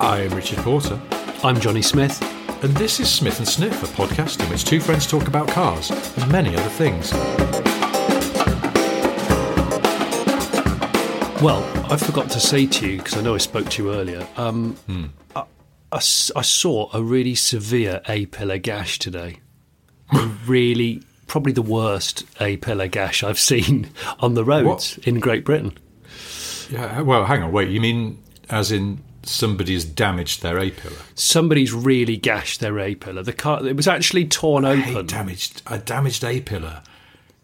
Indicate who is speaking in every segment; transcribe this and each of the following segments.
Speaker 1: I am Richard Porter,
Speaker 2: I'm Johnny Smith.
Speaker 1: and this is Smith and Sniff, a podcast in which two friends talk about cars and many other things.
Speaker 2: Well, I forgot to say to you because I know I spoke to you earlier. Um,
Speaker 1: Hmm.
Speaker 2: I, I s- I saw a really severe A pillar gash today. A really, probably the worst A pillar gash I've seen on the roads in Great Britain.
Speaker 1: Yeah, uh, well, hang on, wait. You mean as in somebody's damaged their A pillar?
Speaker 2: Somebody's really gashed their A pillar. The car, it was actually torn
Speaker 1: Hey,
Speaker 2: open.
Speaker 1: damaged a damaged A pillar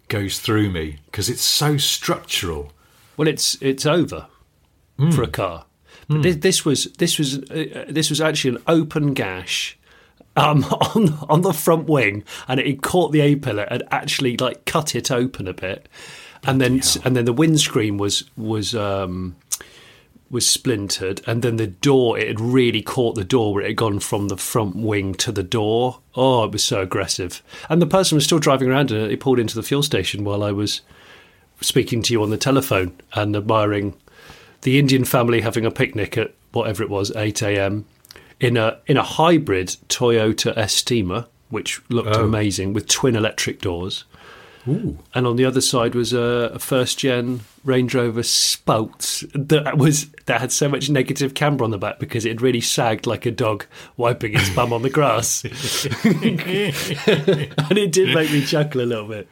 Speaker 1: goes through me because it's so structural.
Speaker 2: Well, it's it's over for a hmm. car. But hmm. this, this was this was uh, uh, this was actually an open gash um, on on the front wing, and it caught the A pillar and actually like cut it open a bit, and then and then the windscreen was was. Um, was splintered, and then the door, it had really caught the door where it had gone from the front wing to the door. Oh, it was so aggressive. And the person was still driving around and it. He pulled into the fuel station while I was speaking to you on the telephone and admiring the Indian family having a picnic at whatever it was, 8 a.m. in a in a hybrid Toyota Estima, which looked
Speaker 1: Oh.
Speaker 2: amazing with twin electric doors.
Speaker 1: Ooh.
Speaker 2: And on the other side was a, a first gen Range Rover Sport that was that had so much negative camber on the back because it had really sagged like a dog wiping its bum on the grass. and it did make me chuckle a little bit.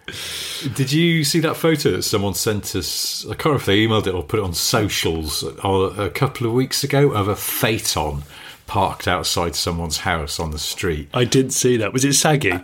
Speaker 1: Did you see that photo that someone sent us? I can't remember if they emailed it or put it on socials a a couple of weeks ago of a Phaeton parked outside someone's house on the street.
Speaker 2: I did see that. Was it saggy?
Speaker 1: Uh,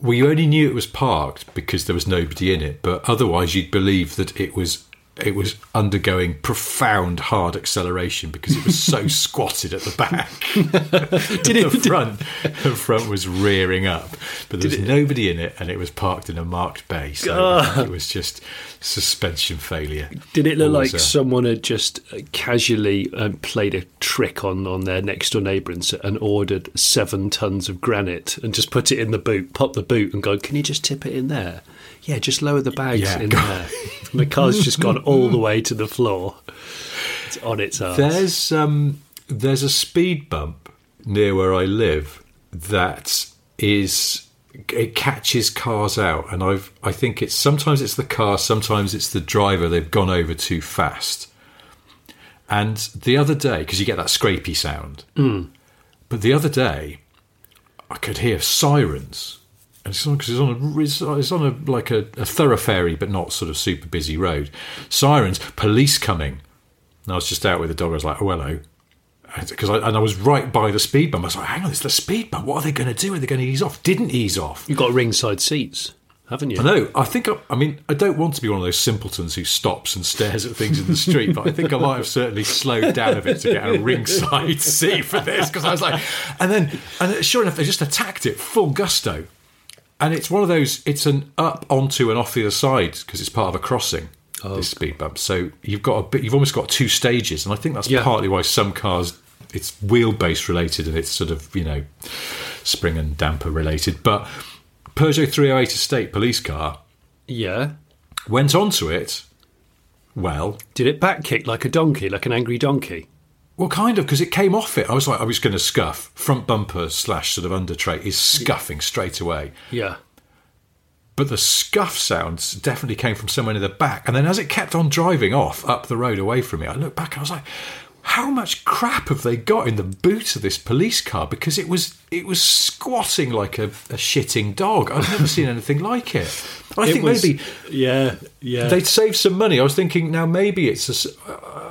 Speaker 1: well, you only knew it was parked because there was nobody in it, but otherwise you'd believe that it was it was undergoing profound hard acceleration because it was so squatted at the back.
Speaker 2: Did it-
Speaker 1: the front, the front was rearing up, but there was nobody in it, and it was parked in a marked bay. So it was just suspension failure.
Speaker 2: Did it look like
Speaker 1: a-
Speaker 2: someone had just uh, casually um, played a trick on, on their next door neighbour and, and ordered seven tons of granite and just put it in the boot, pop the boot, and go, "Can you just tip it in there? Yeah, just lower the bags
Speaker 1: Yeah,
Speaker 2: in
Speaker 1: go-
Speaker 2: there." And the car's just gone all the way to the floor. It's on its arse.
Speaker 1: There's um, there's a speed bump near where I live that is it catches cars out, and I've I think it's sometimes it's the car, sometimes it's the driver. They've gone over too fast. And the other day, because you get that scrapey sound, but the other day, I could hear sirens. And it's on because it's on a it's on- it's on a like a, a thoroughfare, but not sort of super busy road. Sirens, police coming. And I was just out with the dog. I was like, "Oh, hello," because I, and I was right by the speed bump. I was like, "Hang on, it's the speed bump. What are they going to do? Are they going to ease off?" Didn't ease off.
Speaker 2: You've got ringside seats, haven't you?
Speaker 1: I know. I think. I, I mean, I don't want to be one of those simpletons who stops and stares at things in the street, but I think I might have certainly slowed down a bit to get a ringside seat for this because I was like, and then, and sure enough, they just attacked it full gusto, and it's one of those. It's an up onto and off the other side because it's part of a crossing. Oh. This speed bump, so you've got a bit. You've almost got two stages, and I think that's
Speaker 2: Yeah.
Speaker 1: partly why some cars it's wheelbase related and it's sort of you know spring and damper related, but. Peugeot 308 estate police car
Speaker 2: Yeah.
Speaker 1: went onto it. Well,
Speaker 2: Did it back kick like a donkey, like an angry donkey?
Speaker 1: Well, kind of because it came off it. I was like, I was going to scuff. Front bumper slash sort of under tray is scuffing straight away.
Speaker 2: Yeah.
Speaker 1: But the scuff sounds definitely came from somewhere in the back. And then as it kept on driving off up the road away from me, I looked back and I was like, how much crap have they got in the boot of this police car? Because it was it was squatting like a, a shitting dog. I've never seen anything like it. I
Speaker 2: It
Speaker 1: think
Speaker 2: was-
Speaker 1: maybe
Speaker 2: yeah, yeah.
Speaker 1: they'd save some money. I was thinking now maybe it's a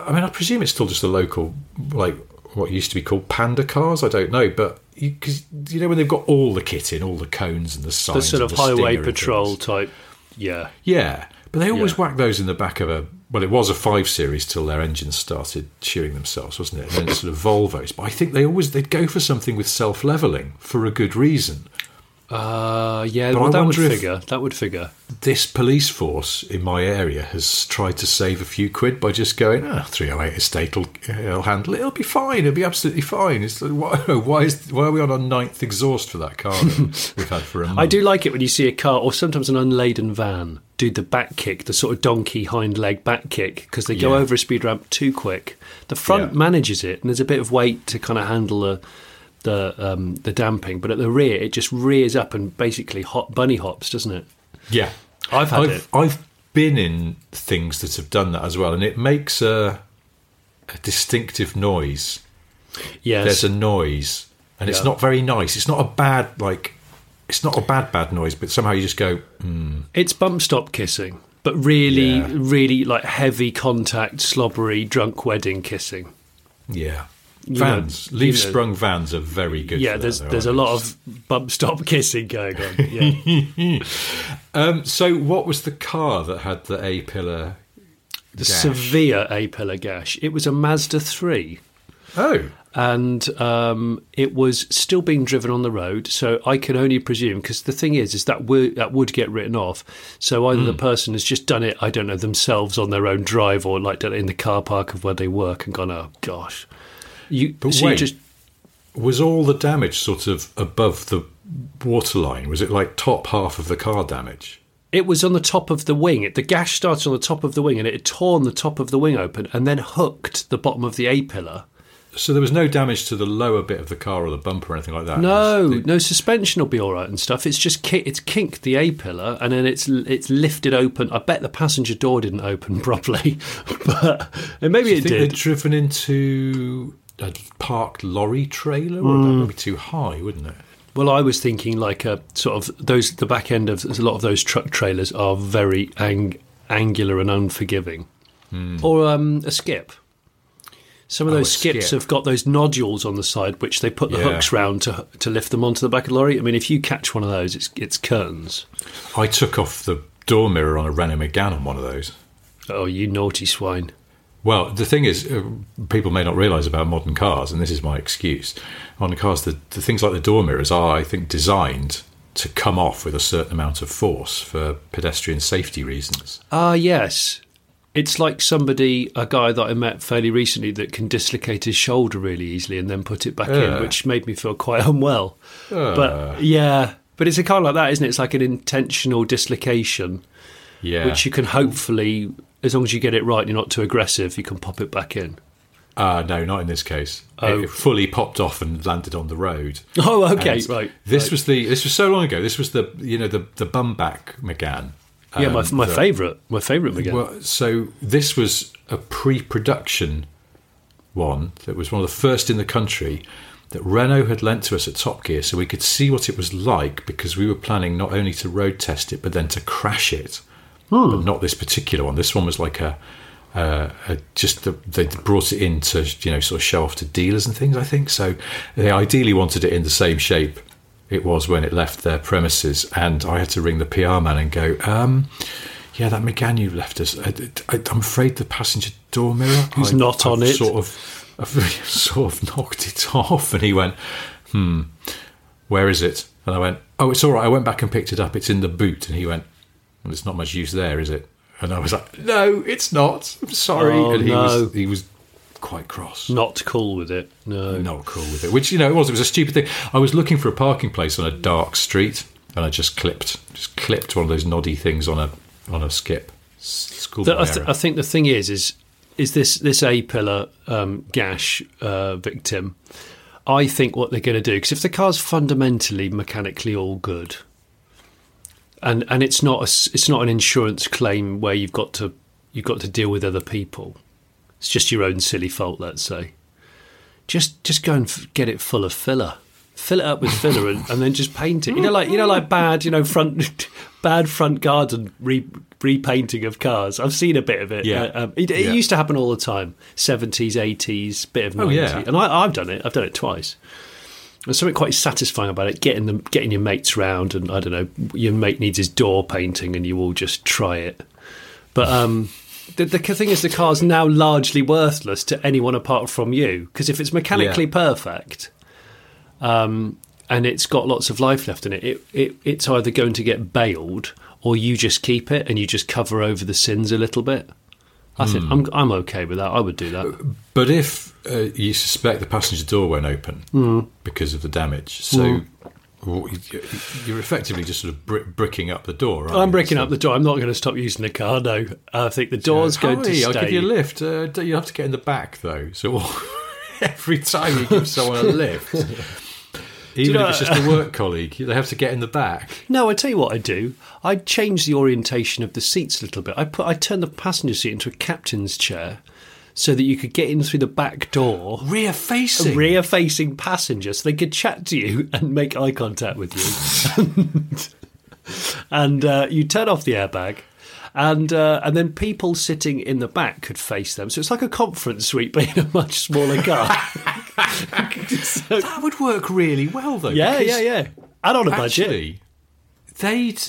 Speaker 1: I mean, I presume it's still just a local, like what used to be called panda cars. I don't know, but because you, know when they've got all the kit in, all the cones and the signs,
Speaker 2: the
Speaker 1: sort
Speaker 2: of
Speaker 1: the
Speaker 2: highway patrol type. Yeah,
Speaker 1: Yeah, but they always
Speaker 2: Yeah.
Speaker 1: whack those in the back of a. Well, it was a five series till their engines started chewing themselves, wasn't it? And then sort of Volvos. But I think they always they'd go for something with self leveling for a good reason.
Speaker 2: Uh, yeah. Well, that would figure. That would figure.
Speaker 1: This police force in my area has tried to save a few quid by just going, ah, 308 estate will it'll handle it. It'll be fine. It'll be absolutely fine. It's like, why, why is why are we on our ninth exhaust for that car that we've had for a month?
Speaker 2: I do like it when you see a car or sometimes an unladen van do the back kick, the sort of donkey hind leg back kick, because they go
Speaker 1: Yeah.
Speaker 2: over a speed ramp too quick. The front
Speaker 1: Yeah.
Speaker 2: manages it, and there's a bit of weight to kind of handle the the um, the damping, but at the rear it just rears up and basically hot bunny hops, doesn't it?
Speaker 1: Yeah,
Speaker 2: I've had
Speaker 1: I've,
Speaker 2: it.
Speaker 1: I've been in things that have done that as well, and it makes a, a distinctive noise.
Speaker 2: Yes,
Speaker 1: There's a noise, and it's not very nice. It's not a bad like. It's not a bad bad noise, but somehow you just go. Mm,
Speaker 2: it's bump stop kissing, but really,
Speaker 1: Yeah.
Speaker 2: really like heavy contact, slobbery, drunk wedding kissing.
Speaker 1: yeah.
Speaker 2: You know-
Speaker 1: Vans,
Speaker 2: you
Speaker 1: leaf
Speaker 2: know-
Speaker 1: sprung vans are very good.
Speaker 2: yeah,
Speaker 1: for that,
Speaker 2: there's there's a lot of bump stop kissing going on. Yeah.
Speaker 1: Um, so, what was the car that had the A pillar?
Speaker 2: the severe A pillar gash. It was a Mazda 3
Speaker 1: Oh,
Speaker 2: and um, it was still being driven on the road. So I can only presume because the thing is, is that would, that would get written off. So either
Speaker 1: Hmm.
Speaker 2: the person has just done it, I don't know, themselves on their own drive, or like done it in the car park of where they work and gone, oh gosh, you.
Speaker 1: But
Speaker 2: so you just
Speaker 1: was all the damage sort of above the waterline? Was it like top half of the car damage?
Speaker 2: It was on the top of the wing. It, the gash started on the top of the wing, and it had torn the top of the wing open, and then hooked the bottom of the A pillar.
Speaker 1: So there was no damage to the lower bit of the car or the bumper or anything like that.
Speaker 2: No,
Speaker 1: the-
Speaker 2: no suspension will be all right and stuff. It's just ki- it's kinked the A pillar and then it's it's lifted open. I bet the passenger door didn't open properly, but and maybe
Speaker 1: you
Speaker 2: it did.
Speaker 1: they'd driven into a parked lorry trailer? Or
Speaker 2: Hmm.
Speaker 1: that would be too high, wouldn't it?
Speaker 2: Well, I was thinking like a sort of those the back end of a lot of those truck trailers are very ang- angular and unforgiving, or um, a skip. Some of.
Speaker 1: Oh,
Speaker 2: those skips
Speaker 1: skip.
Speaker 2: have got those nodules on the side, which they put the
Speaker 1: Yeah.
Speaker 2: hooks round to to lift them onto the back of the lorry. I mean, if you catch one of those, it's it's curtains.
Speaker 1: I took off the door mirror on a Renault Megane on one of those.
Speaker 2: Oh, you naughty swine!
Speaker 1: Well, the thing is, uh, people may not realise about modern cars, and this is my excuse. Modern cars, the, the things like the door mirrors are, I think, designed to come off with a certain amount of force for pedestrian safety reasons.
Speaker 2: Ah, yes. It's like somebody, a guy that I met fairly recently, that can dislocate his shoulder really easily and then put it back
Speaker 1: Yeah.
Speaker 2: in, which made me feel quite unwell.
Speaker 1: Ah.
Speaker 2: But yeah, but it's a car like that, isn't it? It's like an intentional dislocation,
Speaker 1: Yeah.
Speaker 2: which you can hopefully, as long as you get it right, and you're not too aggressive, you can pop it back in.
Speaker 1: Uh, no, not in this case.
Speaker 2: Oh.
Speaker 1: It fully popped off and landed on the road.
Speaker 2: Oh, okay,
Speaker 1: And
Speaker 2: right.
Speaker 1: This
Speaker 2: right.
Speaker 1: was the. This was so long ago. This was the you know the the bumback Megane.
Speaker 2: yeah, my,
Speaker 1: um,
Speaker 2: my
Speaker 1: that-
Speaker 2: favourite, my favourite again.
Speaker 1: Well, so this was a pre-production one that was one of the first in the country that Renault had lent to us at Top Gear, so we could see what it was like because we were planning not only to road test it but then to crash it. But not this particular one. This one was like a. Uh, a just the, they brought it in to you know sort of show off to dealers and things. I think so. They ideally wanted it in the same shape it was when it left their premises, and I had to ring the PR man and go, um, "Yeah, that Megane you left us. I, am afraid the passenger door mirror
Speaker 2: Is not on
Speaker 1: I've
Speaker 2: it."
Speaker 1: Sort of, I've sort of knocked it off." And he went, "Hmm, where is it?" And I went, "Oh, it's all right. I went back and picked it up. It's in the boot." And he went, "Well, there's not much use there, is it?" And I was like, "No, it's not. I'm sorry."
Speaker 2: Oh,
Speaker 1: and he
Speaker 2: no.
Speaker 1: was he was quite cross
Speaker 2: Not cool with it. No.
Speaker 1: not cool with it. Which you know it was. It was a stupid thing. I was looking for a parking place on a dark street, and I just clipped, just clipped one of those noddy things on a on a skip. School
Speaker 2: I, th- I think the thing is, is is this this A pillar um, gash uh, victim? I think what they're going to do because if the car's fundamentally mechanically all good, and and it's not a it's not an insurance claim where you've got to you've got to deal with other people. It's just your own silly fault, let's say. Just just go and f- get it full of filler. Fill it up with filler and, and then just paint it. You know, like you know, like bad, you know, front bad front garden re, repainting of cars. I've seen a bit of it.
Speaker 1: Yeah.
Speaker 2: Uh, um, it, it
Speaker 1: Yeah.
Speaker 2: used to happen all the time. Seventies, eighties, bit of
Speaker 1: Oh,
Speaker 2: nineties,
Speaker 1: yeah.
Speaker 2: and I, I've done it. I've done it twice. There's something quite satisfying about it. Getting them, getting your mates round, and I don't know, your mate needs his door painting, and you all just try it. But um, the, the thing is, the car's now largely worthless to anyone apart from you. Because if it's mechanically
Speaker 1: Yeah.
Speaker 2: perfect, um, and it's got lots of life left in it, it, it, it's either going to get bailed or you just keep it and you just cover over the sins a little bit. I think
Speaker 1: Hmm.
Speaker 2: I'm I'm okay with that. I would do that.
Speaker 1: But if uh, you suspect the passenger door won't open
Speaker 2: Hmm.
Speaker 1: because of the damage, so you- you're effectively just sort of bri- bricking up the door. Aren't
Speaker 2: I'm
Speaker 1: you?
Speaker 2: breaking
Speaker 1: So-
Speaker 2: up the door. I'm not going to stop using the car. No, I think the door's
Speaker 1: Hi,
Speaker 2: going to stay.
Speaker 1: I'll give you a lift. Uh, you have to get in the back though. So every time you give someone a lift, even
Speaker 2: know-
Speaker 1: if it's just a work colleague, they have to get in the back.
Speaker 2: No, I tell you what I do. I change the orientation of the seats a little bit. I put I turn the passenger seat into a captain's chair, so that you could get in through the back door,
Speaker 1: Rear facing.
Speaker 2: rear facing passenger, so they could chat to you and make eye contact with you. and uh, you turn off the airbag. And uh, and then people sitting in the back could face them, so it's like a conference suite, but in a much smaller car. So-
Speaker 1: that would work really well though.
Speaker 2: yeah, yeah, yeah. And on a budget.
Speaker 1: They'd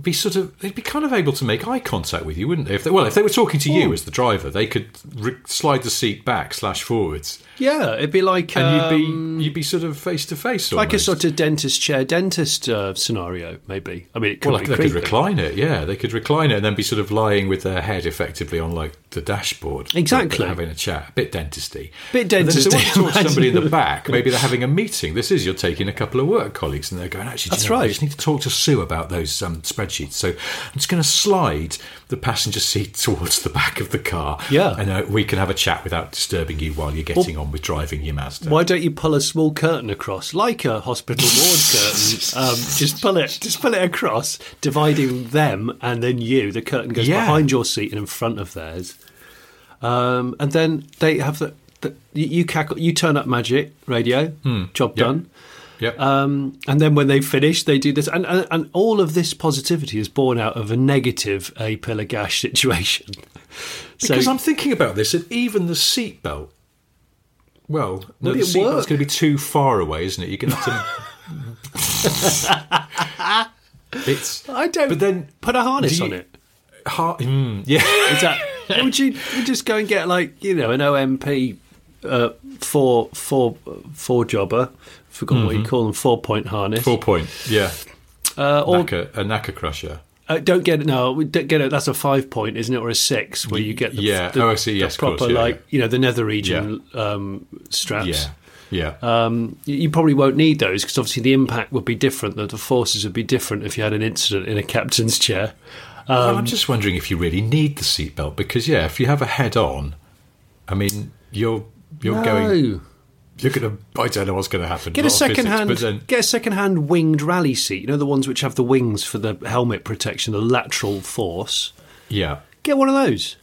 Speaker 1: be sort of they'd be kind of able to make eye contact with you, wouldn't they? If they well, if they were talking to you as the driver, they could re- slide the seat back slash forwards,
Speaker 2: Yeah, it'd be like
Speaker 1: and
Speaker 2: um,
Speaker 1: you'd be you'd be sort of face to face,
Speaker 2: like a sort of dentist chair dentist uh, scenario, maybe. I mean, it could
Speaker 1: Well, like they could recline it, yeah. They could recline it and then be sort of lying with their head effectively on like the dashboard,
Speaker 2: Exactly.
Speaker 1: having a chat, a bit dentisty,
Speaker 2: Bit
Speaker 1: And then if they
Speaker 2: dentisty,
Speaker 1: want to talk to somebody in the back. Maybe they're having a meeting. This is you're taking a couple of work colleagues, and they're going. Actually, do you
Speaker 2: That's
Speaker 1: know what? I just need to talk to Sue about those um, spreadsheets. So I'm just going to slide the passenger seat towards the back of the car,
Speaker 2: Yeah.
Speaker 1: and uh, we can have a chat without disturbing you while you're getting on with driving your Mazda.
Speaker 2: Why don't you pull a small curtain across, like a hospital ward curtain? Um, just pull it, just pull it across, dividing them and then you. The curtain goes
Speaker 1: Yeah.
Speaker 2: behind your seat and in front of theirs, um, and then they have the. the you, you cackle, you turn up magic radio, job
Speaker 1: Hmm. Yep.
Speaker 2: done.
Speaker 1: Yep.
Speaker 2: Um, and then when they finish, they do this, and, and and all of this positivity is born out of a negative a pillar gash situation. So
Speaker 1: Because I'm thinking about this, and even the seatbelt. Well, no, the seatbelt's going to be too far away, isn't it? You're going to have to. it's.
Speaker 2: I don't.
Speaker 1: But then
Speaker 2: put a harness
Speaker 1: do
Speaker 2: on it.
Speaker 1: Mm, yeah.
Speaker 2: That? would you, you just go and get like you know an OMP uh, four four four jobber? Forgot what you call them. Four point harness.
Speaker 1: Mm-hmm. Four point. Yeah.
Speaker 2: uh, or
Speaker 1: Knacker, a knacker crusher.
Speaker 2: Uh, don't get it. No, don't get it. That's a five point, isn't it, or a six? Where you get the,
Speaker 1: Yeah.
Speaker 2: the,
Speaker 1: Oh, I see. Yes,
Speaker 2: proper
Speaker 1: course, yeah,
Speaker 2: like
Speaker 1: yeah.
Speaker 2: you know the nether region um, straps.
Speaker 1: Yeah. Yeah.
Speaker 2: Um, you- probably won't need those because obviously the impact would be different. The, the forces would be different if you had an incident in a captain's chair.
Speaker 1: well,
Speaker 2: um,
Speaker 1: I'm just wondering if you really need the seatbelt because, yeah, if you have a head on, I mean, you're you're going. You're going to. I don't know what's going to happen.
Speaker 2: Get a
Speaker 1: Lot physics,
Speaker 2: second hand.
Speaker 1: then
Speaker 2: Get a second hand winged rally seat. You know the ones which have the wings for the helmet protection, the lateral force.
Speaker 1: yeah.
Speaker 2: Get one of those.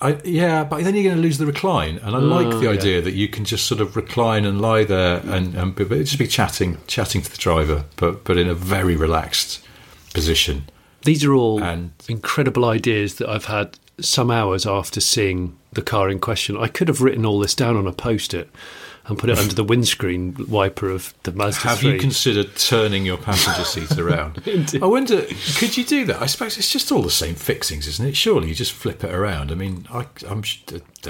Speaker 1: I, yeah, but then you're going to lose the recline, and I oh, like the
Speaker 2: Oh, yeah.
Speaker 1: idea that you can just sort of recline and lie there and, and but just be chatting, chatting to the driver, but but in a very relaxed position.
Speaker 2: These are all
Speaker 1: And-
Speaker 2: incredible ideas that I've had some hours after seeing the car in question. I could have written all this down on a post it and put it under the windscreen wiper of the Mazda
Speaker 1: Have
Speaker 2: 3.
Speaker 1: you considered turning your passenger seat around? I wonder, could you do that? I suppose it's just all the same fixings, isn't it? Surely you just flip it around. I mean, I, I'm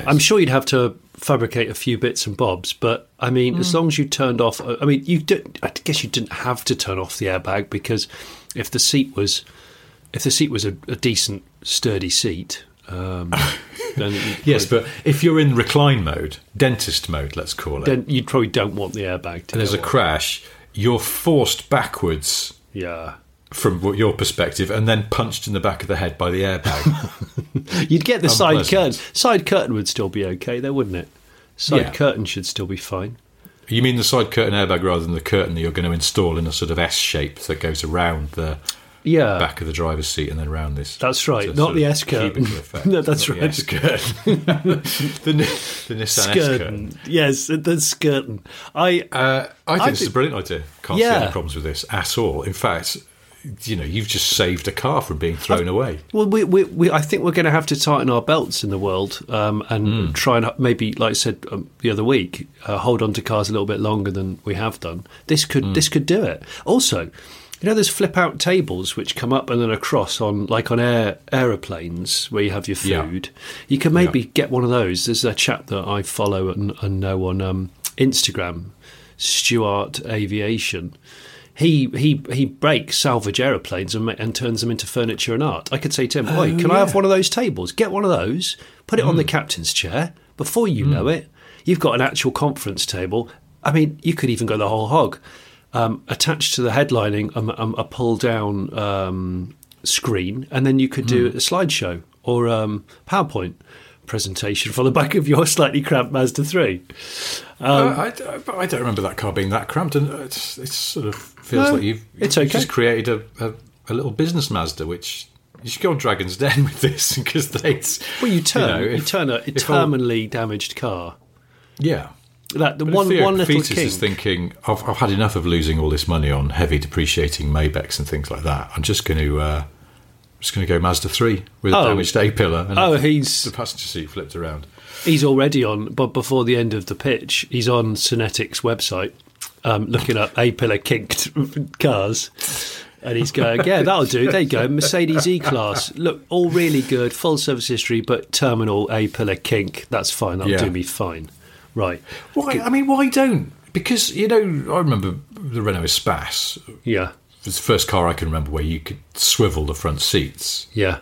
Speaker 2: I'm sure you'd have to fabricate a few bits and bobs, but I mean,
Speaker 1: Hmm.
Speaker 2: as long as you turned off, I mean, you did, I guess you didn't have to turn off the airbag because if the seat was, if the seat was a, a decent, sturdy seat, um,
Speaker 1: yes, but if you're in recline mode, dentist mode, let's call it,
Speaker 2: then you probably don't want the airbag to.
Speaker 1: and there's
Speaker 2: go
Speaker 1: a
Speaker 2: off.
Speaker 1: crash, you're forced backwards
Speaker 2: yeah.
Speaker 1: from what- your perspective, and then punched in the back of the head by the airbag.
Speaker 2: You'd get the side
Speaker 1: Unpleasant.
Speaker 2: curtain. Side curtain would still be okay, though, wouldn't it? Side
Speaker 1: Yeah.
Speaker 2: curtain should still be fine.
Speaker 1: you mean the side curtain airbag rather than the curtain that you're going to install in a sort of S shape that goes around the
Speaker 2: Yeah.
Speaker 1: back of the driver's seat and then around this.
Speaker 2: That's right,
Speaker 1: sort
Speaker 2: not the S curtain. No, that's
Speaker 1: Not the. S curtain. the, the Nissan S curtain.
Speaker 2: Yes, the skirting. I
Speaker 1: Uh, I think
Speaker 2: I
Speaker 1: this is a brilliant idea. Can't see any problems with this at all. In fact, you know, you've just saved a car from being thrown away.
Speaker 2: Well, we, we, we, I think we're going to have to tighten our belts in the world um, and try and maybe, like I said um, the other week, uh, hold on to cars a little bit longer than we have done. This could this could do it. Also, you know, there's flip out tables which come up and then across on like on air aeroplanes where you have your
Speaker 1: Yeah.
Speaker 2: food. You can maybe get one of those. There's a chap that I follow and, and know on um, Instagram, Stuart Aviation he he he breaks salvage aeroplanes and, and turns them into furniture and art. I could say to him, "Oi, can I have one of those tables? Get one of those, put it on the captain's chair. Before you know it, you've got an actual conference table. I mean, you could even go the whole hog. Um, attached to the headlining, um, um, a pull down um, screen, and then you could do a slideshow or um, PowerPoint presentation from the back of your slightly cramped Mazda three.
Speaker 1: Uh, I, I, I don't remember that car being that cramped, and it's, it sort of feels
Speaker 2: No,
Speaker 1: like you've,
Speaker 2: it's okay.
Speaker 1: just created a, a, a little business Mazda, which you should go on Dragon's Den with this because they.
Speaker 2: Well, you turn you,
Speaker 1: if-
Speaker 2: turn a, a
Speaker 1: all-
Speaker 2: terminally damaged car.
Speaker 1: yeah.
Speaker 2: That the
Speaker 1: But
Speaker 2: one,
Speaker 1: Theo
Speaker 2: one little
Speaker 1: Paphitis
Speaker 2: king.
Speaker 1: is thinking, I've, I've had enough of losing all this money on heavy depreciating Maybachs and things like that. I'm just going to. Uh, just going to go Mazda 3 with a
Speaker 2: Oh.
Speaker 1: damaged A pillar and
Speaker 2: Oh, he's the
Speaker 1: passenger seat flipped around.
Speaker 2: he's already on. But before the end of the pitch, he's on Synetiq's website, um, looking up a pillar kinked cars, and he's going, "Yeah, that'll do. There you go, Mercedes E Class. Look, all really good, full service history, but terminal a pillar kink. That's fine. That'll
Speaker 1: Yeah.
Speaker 2: do me fine. Right?
Speaker 1: Why? I mean, why don't? Because you know, I remember the Renault Espace.
Speaker 2: Yeah,
Speaker 1: It was the first car I can remember where you could swivel the front seats
Speaker 2: yeah,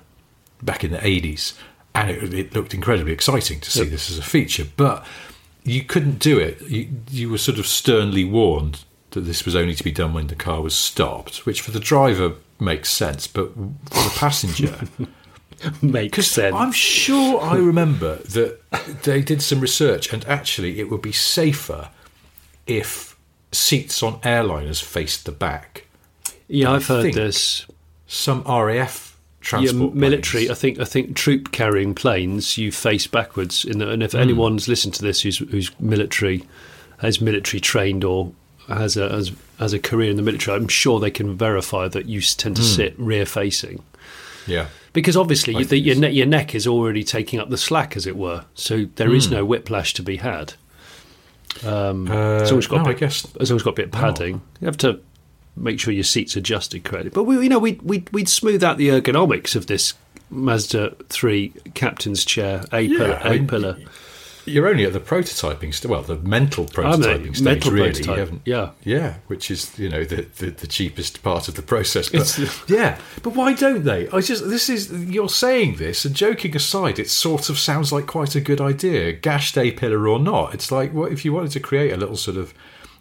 Speaker 1: back in the eighties, and it, it looked incredibly exciting to see this as a feature. But you couldn't do it. You, you were sort of sternly warned that this was only to be done when the car was stopped, which for the driver makes sense, but for the passenger.
Speaker 2: makes sense.
Speaker 1: I'm sure I remember that they did some research, and actually, it would be safer if seats on airliners faced the back.
Speaker 2: yeah, I've heard this.
Speaker 1: Some RAF
Speaker 2: Yeah,
Speaker 1: transport
Speaker 2: military. I think I think troop carrying planes you face backwards. In the, and if anyone's listened to this who's who's military, has military trained or has a has, has a career in the military, I'm sure they can verify that you tend to
Speaker 1: Hmm.
Speaker 2: sit rear facing
Speaker 1: Yeah,
Speaker 2: because obviously you, the, your ne- your neck is already taking up the slack, as it were. So there is
Speaker 1: Hmm.
Speaker 2: no whiplash to be had. Um,
Speaker 1: Uh,
Speaker 2: it's always got
Speaker 1: no,
Speaker 2: a
Speaker 1: I
Speaker 2: bit,
Speaker 1: guess
Speaker 2: it's always got a bit of padding. You have to make sure your seats adjusted correctly. But we, you know, we we we'd smooth out the ergonomics of this Mazda three captain's chair, a
Speaker 1: Yeah,
Speaker 2: pillar,
Speaker 1: I
Speaker 2: a
Speaker 1: mean,
Speaker 2: pillar.
Speaker 1: You're only at the prototyping stage. Well, the mental prototyping stage,
Speaker 2: mental
Speaker 1: really.
Speaker 2: prototype,
Speaker 1: You haven't-
Speaker 2: yeah.
Speaker 1: yeah, which is you know the, the, the cheapest part of the process.
Speaker 2: It's-
Speaker 1: But yeah, but why don't they? I just this is you're saying this, and joking aside, it sort of sounds like quite a good idea, gashed a pillar or not. It's like what if you wanted to create a little sort of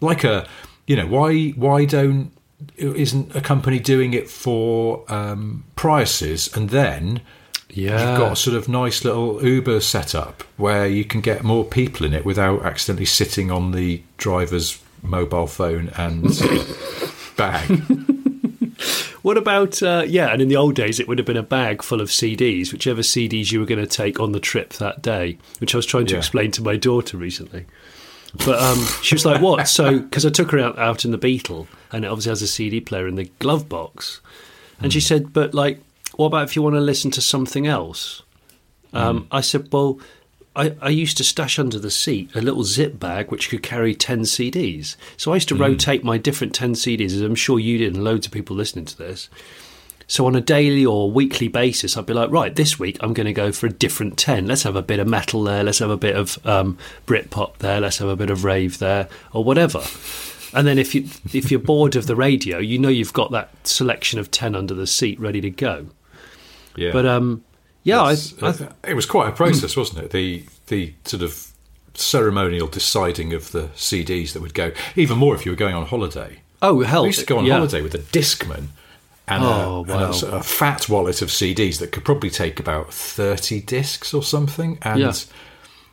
Speaker 1: like a you know why why don't isn't a company doing it for um, prices and then
Speaker 2: Yeah,
Speaker 1: You've got a sort of nice little Uber setup where you can get more people in it without accidentally sitting on the driver's mobile phone and bag.
Speaker 2: What about uh, yeah? And in the old days, it would have been a bag full of CDs, whichever CDs you were going to take on the trip that day. Which I was trying to
Speaker 1: Yeah.
Speaker 2: explain to my daughter recently. But um, she was like, "What?" So because I took her out, out in the Beetle, and it obviously has a CD player in the glove box, and she said, "But like, what about if you want to listen to something else?" Um, I said, "Well." I, I used to stash under the seat a little zip bag which could carry 10 CDs. So I used to rotate my different 10 CDs, as I'm sure you did, and loads of people listening to this. So on a daily or weekly basis, I'd be like, right, this week I'm going to go for a different 10. Let's have a bit of metal there. Let's have a bit of um, Britpop there. Let's have a bit of rave there or whatever. And then if, you, if you're bored of the radio, you know you've got that selection of 10 under the seat ready to go.
Speaker 1: Yeah,
Speaker 2: But um, yeah, I, I,
Speaker 1: it was quite a process, wasn't it? The the sort of ceremonial deciding of the CDs that would go. Even more if you were going on holiday.
Speaker 2: oh, hell.
Speaker 1: I used to go on
Speaker 2: yeah.
Speaker 1: holiday with a Discman and,
Speaker 2: Oh,
Speaker 1: a, and a
Speaker 2: wow.
Speaker 1: of fat wallet of CDs that could probably take about 30 discs or something. And
Speaker 2: Yeah.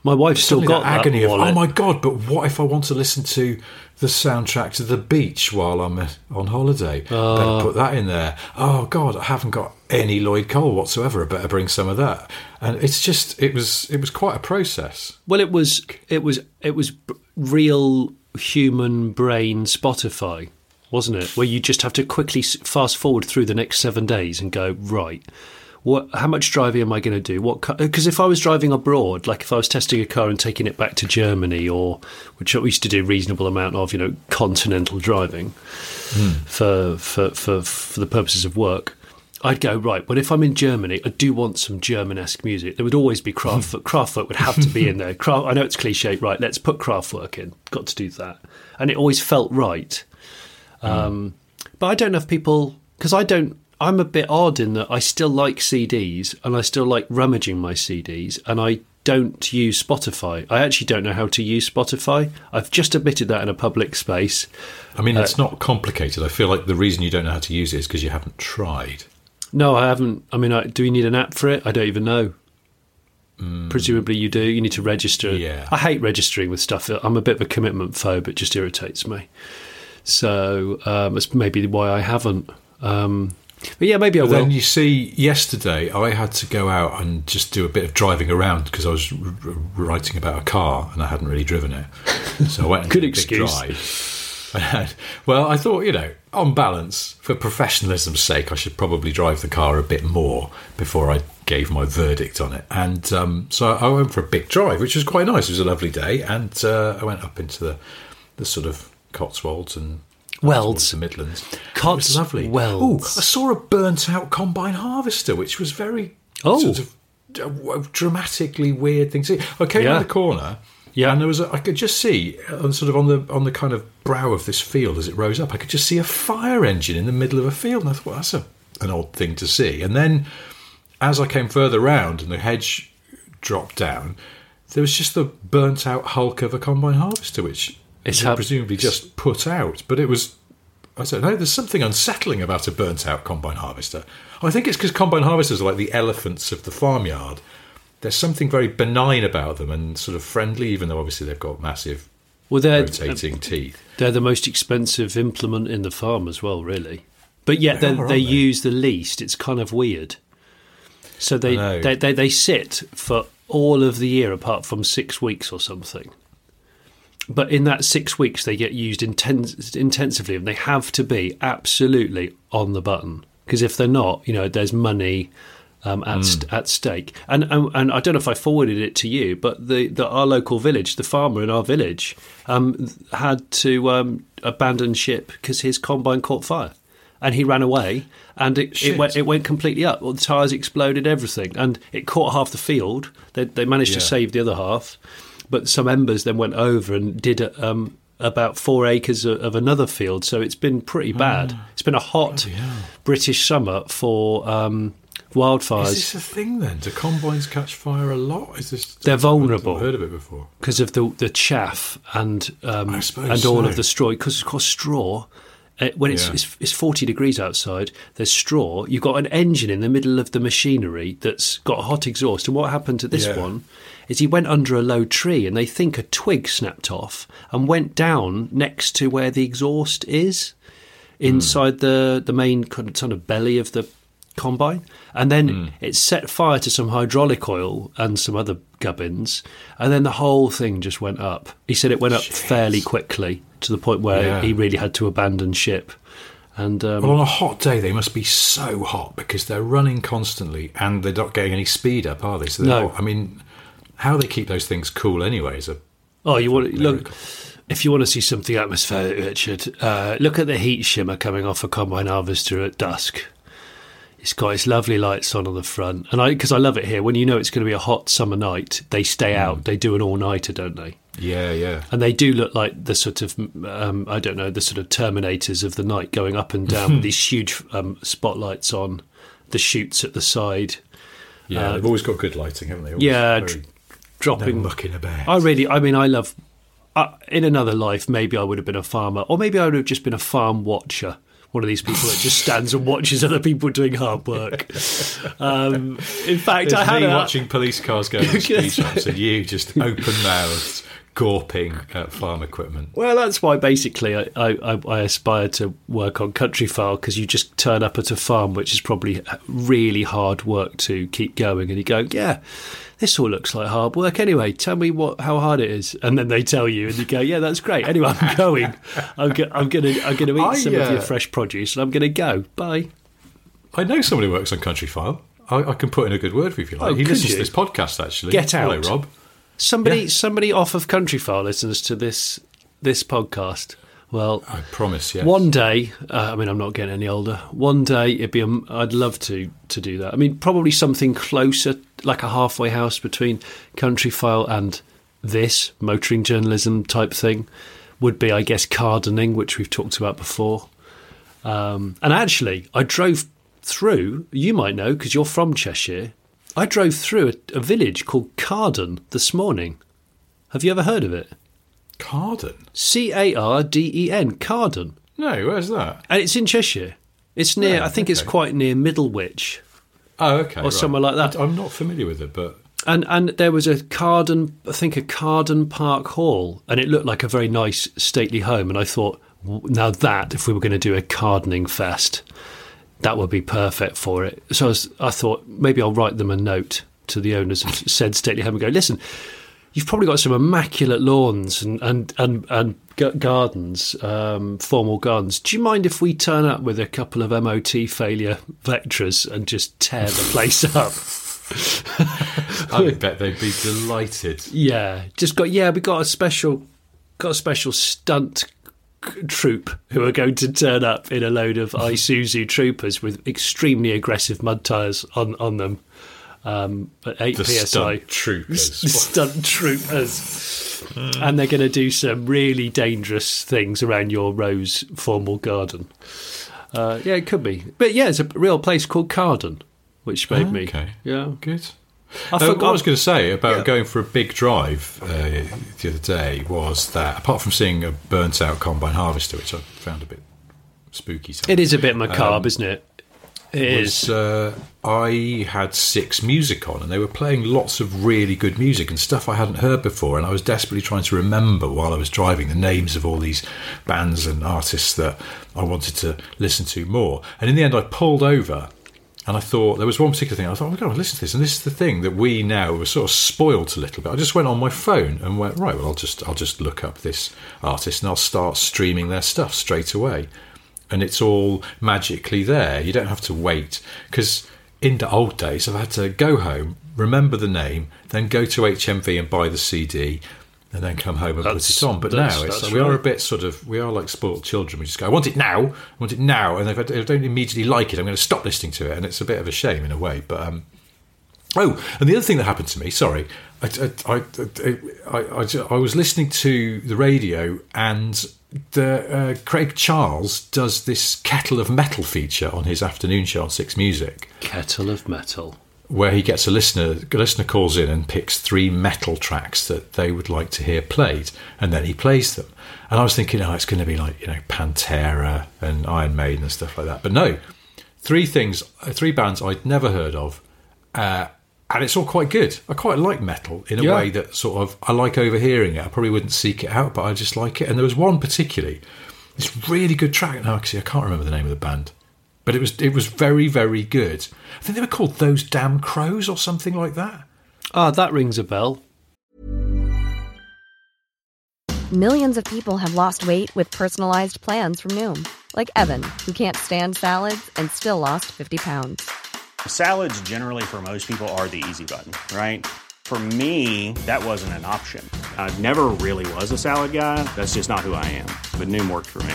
Speaker 2: My wife's still got
Speaker 1: that
Speaker 2: that
Speaker 1: agony of oh my god! But what if I want to listen to the soundtrack to the beach while I'm uh, on holiday?
Speaker 2: Ah.
Speaker 1: Better put that in there. Oh god, I haven't got any Lloyd Cole whatsoever. I better bring some of that. And it's just it was it was quite a process.
Speaker 2: Well, it was it was it was real human brain Spotify, wasn't it? Where you just have to quickly fast forward through the next seven days and go right. What? How much driving am I going to do? What? Because if I was driving abroad, like if I was testing a car and taking it back to Germany, or which I used to do a reasonable amount of, you know, continental driving hmm. for, for for for the purposes of work, I'd go right. But if I'm in Germany, I do want some German-esque music. There would always be hmm. Kraftwerk. Kraftwerk would have to be in there. Kraft, I know it's cliche, right? Let's put Kraftwerk in. Got to do that, and it always felt right. Hmm. Um, but I don't know if people because I don't. I'm a bit odd in that I still like CDs and I still like rummaging my CDs, and I don't use Spotify. I actually don't know how to use Spotify. I've just admitted that in a public space.
Speaker 1: I mean, it's not complicated. I feel like the reason you don't know how to use it is because you haven't tried.
Speaker 2: No, I haven't. I mean, I, do we need an app for it? I don't even know. Presumably, you do. You need to register.
Speaker 1: Yeah.
Speaker 2: I hate registering with stuff. I'm a bit of a commitment phobe. It just irritates me. So um, that's maybe why I haven't. Um, but yeah, maybe I will.
Speaker 1: then you see, yesterday I had to go out and just do a bit of driving around because I was r- r- writing about a car and I hadn't really driven it. So I went and
Speaker 2: Good
Speaker 1: did a big
Speaker 2: excuse.
Speaker 1: drive. And, well, I thought, you know, on balance, for professionalism's sake, I should probably drive the car a bit more before I gave my verdict on it. And um, so I went for a big drive, which was quite nice. It was a lovely day, and uh, I went up into the the sort of Cotswolds and
Speaker 2: Welds.
Speaker 1: the Midlands. it was lovely.
Speaker 2: Cotswolds.
Speaker 1: Oh, I saw a burnt out combine harvester, which was very
Speaker 2: Oh.
Speaker 1: sort of uh, dramatically weird thing to see. I came
Speaker 2: Yeah.
Speaker 1: around the corner.
Speaker 2: Yeah.
Speaker 1: and there was a, I could just see uh, sort of on the on the kind of brow of this field as it rose up. I could just see a fire engine in the middle of a field, and I thought well, that's a, an odd thing to see. And then, as I came further round and the hedge dropped down, there was just the burnt out hulk of a combine harvester, which
Speaker 2: It's
Speaker 1: presumably just put out. But it was I don't know. There's something unsettling about a burnt out combine harvester. I think it's because combine harvesters are like the elephants of the farmyard. There's something very benign about them and sort of friendly, even though obviously they've got massive
Speaker 2: Well, they're
Speaker 1: rotating uh, teeth.
Speaker 2: they're the most expensive implement in the farm as well, really. But yet
Speaker 1: They
Speaker 2: they
Speaker 1: are,
Speaker 2: they
Speaker 1: they?
Speaker 2: use the least. It's kind of weird. So they, they they they sit for all of the year apart from six weeks or something. But in that six weeks, they get used intens- intensively, and they have to be absolutely on the button. Because if they're not, you know, there's money um, at st- at stake. And, and and I don't know if I forwarded it to you, but the, the our local village, the farmer in our village, um, had to um, abandon ship because his combine caught fire, and he ran away, and it, it went it went completely up. All the tires exploded, everything, and it caught half the field. They they managed to save the other half, but some embers then went over and did um, about four acres of, of another field. So it's been pretty bad.
Speaker 1: Ah.
Speaker 2: It's been a hot British summer for um, wildfires.
Speaker 1: Is this a thing then? Do combines catch fire a lot? Is this?
Speaker 2: They're vulnerable.
Speaker 1: I've heard of it before.
Speaker 2: because of the the chaff and um, and all
Speaker 1: so.
Speaker 2: of the straw. Because of course, straw. Uh, when it's,
Speaker 1: Yeah.
Speaker 2: it's it's forty degrees outside, there's straw. You've got an engine in the middle of the machinery that's got a hot exhaust. And what happened to this
Speaker 1: Yeah.
Speaker 2: one is he went under a low tree, and they think a twig snapped off and went down next to where the exhaust is, inside the the main kind of, of belly of the combine, and then it set fire to some hydraulic oil and some other gubbins, and then the whole thing just went up. He said it went up fairly quickly to the point where
Speaker 1: Yeah.
Speaker 2: he really had to abandon ship. And um,
Speaker 1: Well, on a hot day, they must be so hot because they're running constantly and they're not getting any speed up, are they? So
Speaker 2: No.
Speaker 1: hot. I mean, how they keep those things cool anyway is a
Speaker 2: oh, you want to look. If you want to see something atmospheric, Richard, uh, look at the heat shimmer coming off a combine harvester at dusk. It's got its lovely lights on on the front, and I because I love it here. When you know it's going to be a hot summer night, they stay out. They do an all nighter, don't they?
Speaker 1: Yeah, yeah.
Speaker 2: And they do look like the sort of um, I don't know the sort of terminators of the night going up and down with these huge um, spotlights on the chutes at the side,
Speaker 1: Yeah,
Speaker 2: Uh,
Speaker 1: they've always got good lighting, haven't they? Always
Speaker 2: yeah,
Speaker 1: very-
Speaker 2: dr- dropping.
Speaker 1: mucking about.
Speaker 2: I really, I mean, I love. Uh, in another life, maybe I would have been a farmer, or maybe I would have just been a farm watcher one of these people that just stands and watches other people doing hard work. Um, in fact,
Speaker 1: There's
Speaker 2: I had
Speaker 1: me
Speaker 2: a,
Speaker 1: watching police cars going to speed shops and you just open mouthed gawping at farm equipment.
Speaker 2: Well, that's why basically I, I, I aspire to work on Countryfile because you just turn up at a farm, which is probably really hard work to keep going, and you go, yeah. This all looks like hard work. Anyway, tell me what how hard it is, and then they tell you, and you go, "Yeah, that's great." Anyway, I'm going. I'm, go, I'm gonna I'm gonna eat
Speaker 1: I,
Speaker 2: some of
Speaker 1: uh,
Speaker 2: your fresh produce, and I'm gonna go. Bye.
Speaker 1: I know somebody who works on Countryfile. I, I can put in a good word for you if you like.
Speaker 2: Oh,
Speaker 1: he listens
Speaker 2: you?
Speaker 1: to this podcast, actually.
Speaker 2: Get out, Hello.
Speaker 1: Rob.
Speaker 2: Somebody
Speaker 1: Yeah.
Speaker 2: somebody off of Countryfile listens to this this podcast. Well,
Speaker 1: I promise, yes.
Speaker 2: One day, uh, I mean, I'm not getting any older. One day, it'd be. Um, I'd love to to do that. I mean, probably something closer, like a halfway house between Countryfile and this motoring journalism type thing, would be, I guess, gardening, which we've talked about before. Um, and actually, I drove through. You might know because you're from Cheshire. I drove through a, a village called Carden this morning. Have you ever heard of it?
Speaker 1: Carden?
Speaker 2: C A R D E N, Carden.
Speaker 1: No, where's that?
Speaker 2: And it's in Cheshire. It's near,
Speaker 1: Oh,
Speaker 2: I think it's quite near Middlewich.
Speaker 1: Oh, okay.
Speaker 2: Or somewhere like that.
Speaker 1: I'm not familiar with it, but
Speaker 2: And and there was a Carden, I think a Carden Park Hall, and it looked like a very nice stately home. And I thought, now that if we were going to do a gardening fest, that would be perfect for it. So I, was, I thought maybe I'll write them a note to the owners of said stately home and go, listen, you've probably got some immaculate lawns and and and, and gardens, um, formal gardens. Do you mind if we turn up with a couple of MOT failure Vectras and just tear the place up?
Speaker 1: I bet they'd be delighted.
Speaker 2: Yeah, just got yeah. We got a special, got a special stunt troop who are going to turn up in a load of Isuzu troopers with extremely aggressive mud tires on on them. Um, at eight
Speaker 1: The
Speaker 2: psi.
Speaker 1: stunt troopers.
Speaker 2: stunt troopers, and they're going to do some really dangerous things around your rose formal garden. Uh, yeah, it could be, but yeah, it's a real place called Carden, which made me
Speaker 1: Okay.
Speaker 2: yeah.
Speaker 1: Good.
Speaker 2: I
Speaker 1: Uh,
Speaker 2: forgot-
Speaker 1: what I was going to say about
Speaker 2: Yeah.
Speaker 1: going for a big drive uh, the other day was that apart from seeing a burnt out combine harvester, which I found a bit spooky,
Speaker 2: It is a bit macabre,
Speaker 1: Um,
Speaker 2: isn't it? It is.
Speaker 1: was, uh, I had six music on, and they were playing lots of really good music and stuff I hadn't heard before. And I was desperately trying to remember while I was driving the names of all these bands and artists that I wanted to listen to more. And in the end, I pulled over. And I thought there was one particular thing. I thought, oh god, listen to this, and this is the thing that we now were sort of spoilt a little bit. I just went on my phone and went right. Well, I'll just I'll just look up this artist and I'll start streaming their stuff straight away and it's all magically there. You don't have to wait because in the old days, I've had to go home, remember the name, then go to HMV and buy the CD, and then come home and
Speaker 2: That's-
Speaker 1: put it on. But now it's
Speaker 2: that's
Speaker 1: we are a bit sort of we are like spoiled children. We just go, I want it now, I want it now, and if I if I don't immediately like it, I'm going to stop listening to it, and it's a bit of a shame in a way. But um, Oh, and the other thing that happened to me, sorry, I, I, I, I, I, I was listening to the radio and the uh, Craig Charles does this Kettle of Metal feature on his afternoon show on Six Music,
Speaker 2: Kettle of metal.
Speaker 1: Where he gets a listener, a listener calls in and picks three metal tracks that they would like to hear played, and then he plays them. And I was thinking, oh, it's going to be like you know Pantera and Iron Maiden and stuff like that, but no, three things, uh, three bands I'd never heard of. Uh, and it's all quite good. I quite like metal in a
Speaker 2: Yeah.
Speaker 1: way that sort of I like overhearing it. I probably wouldn't seek it out, but I just like it. And there was one particularly, this really good track. Now, actually, I can't remember the name of the band, but it was it was very very good. I think they were called Those Damn Crows or something like that.
Speaker 2: Ah, that rings a bell.
Speaker 3: Millions of people have lost weight with personalized plans from Noom, like Evan, who can't stand salads and still lost 50 pounds.
Speaker 4: Salads, generally, for most people, are the easy button, right? For me, that wasn't an option. I never really was a salad guy. That's just not who I am. But Noom worked for me.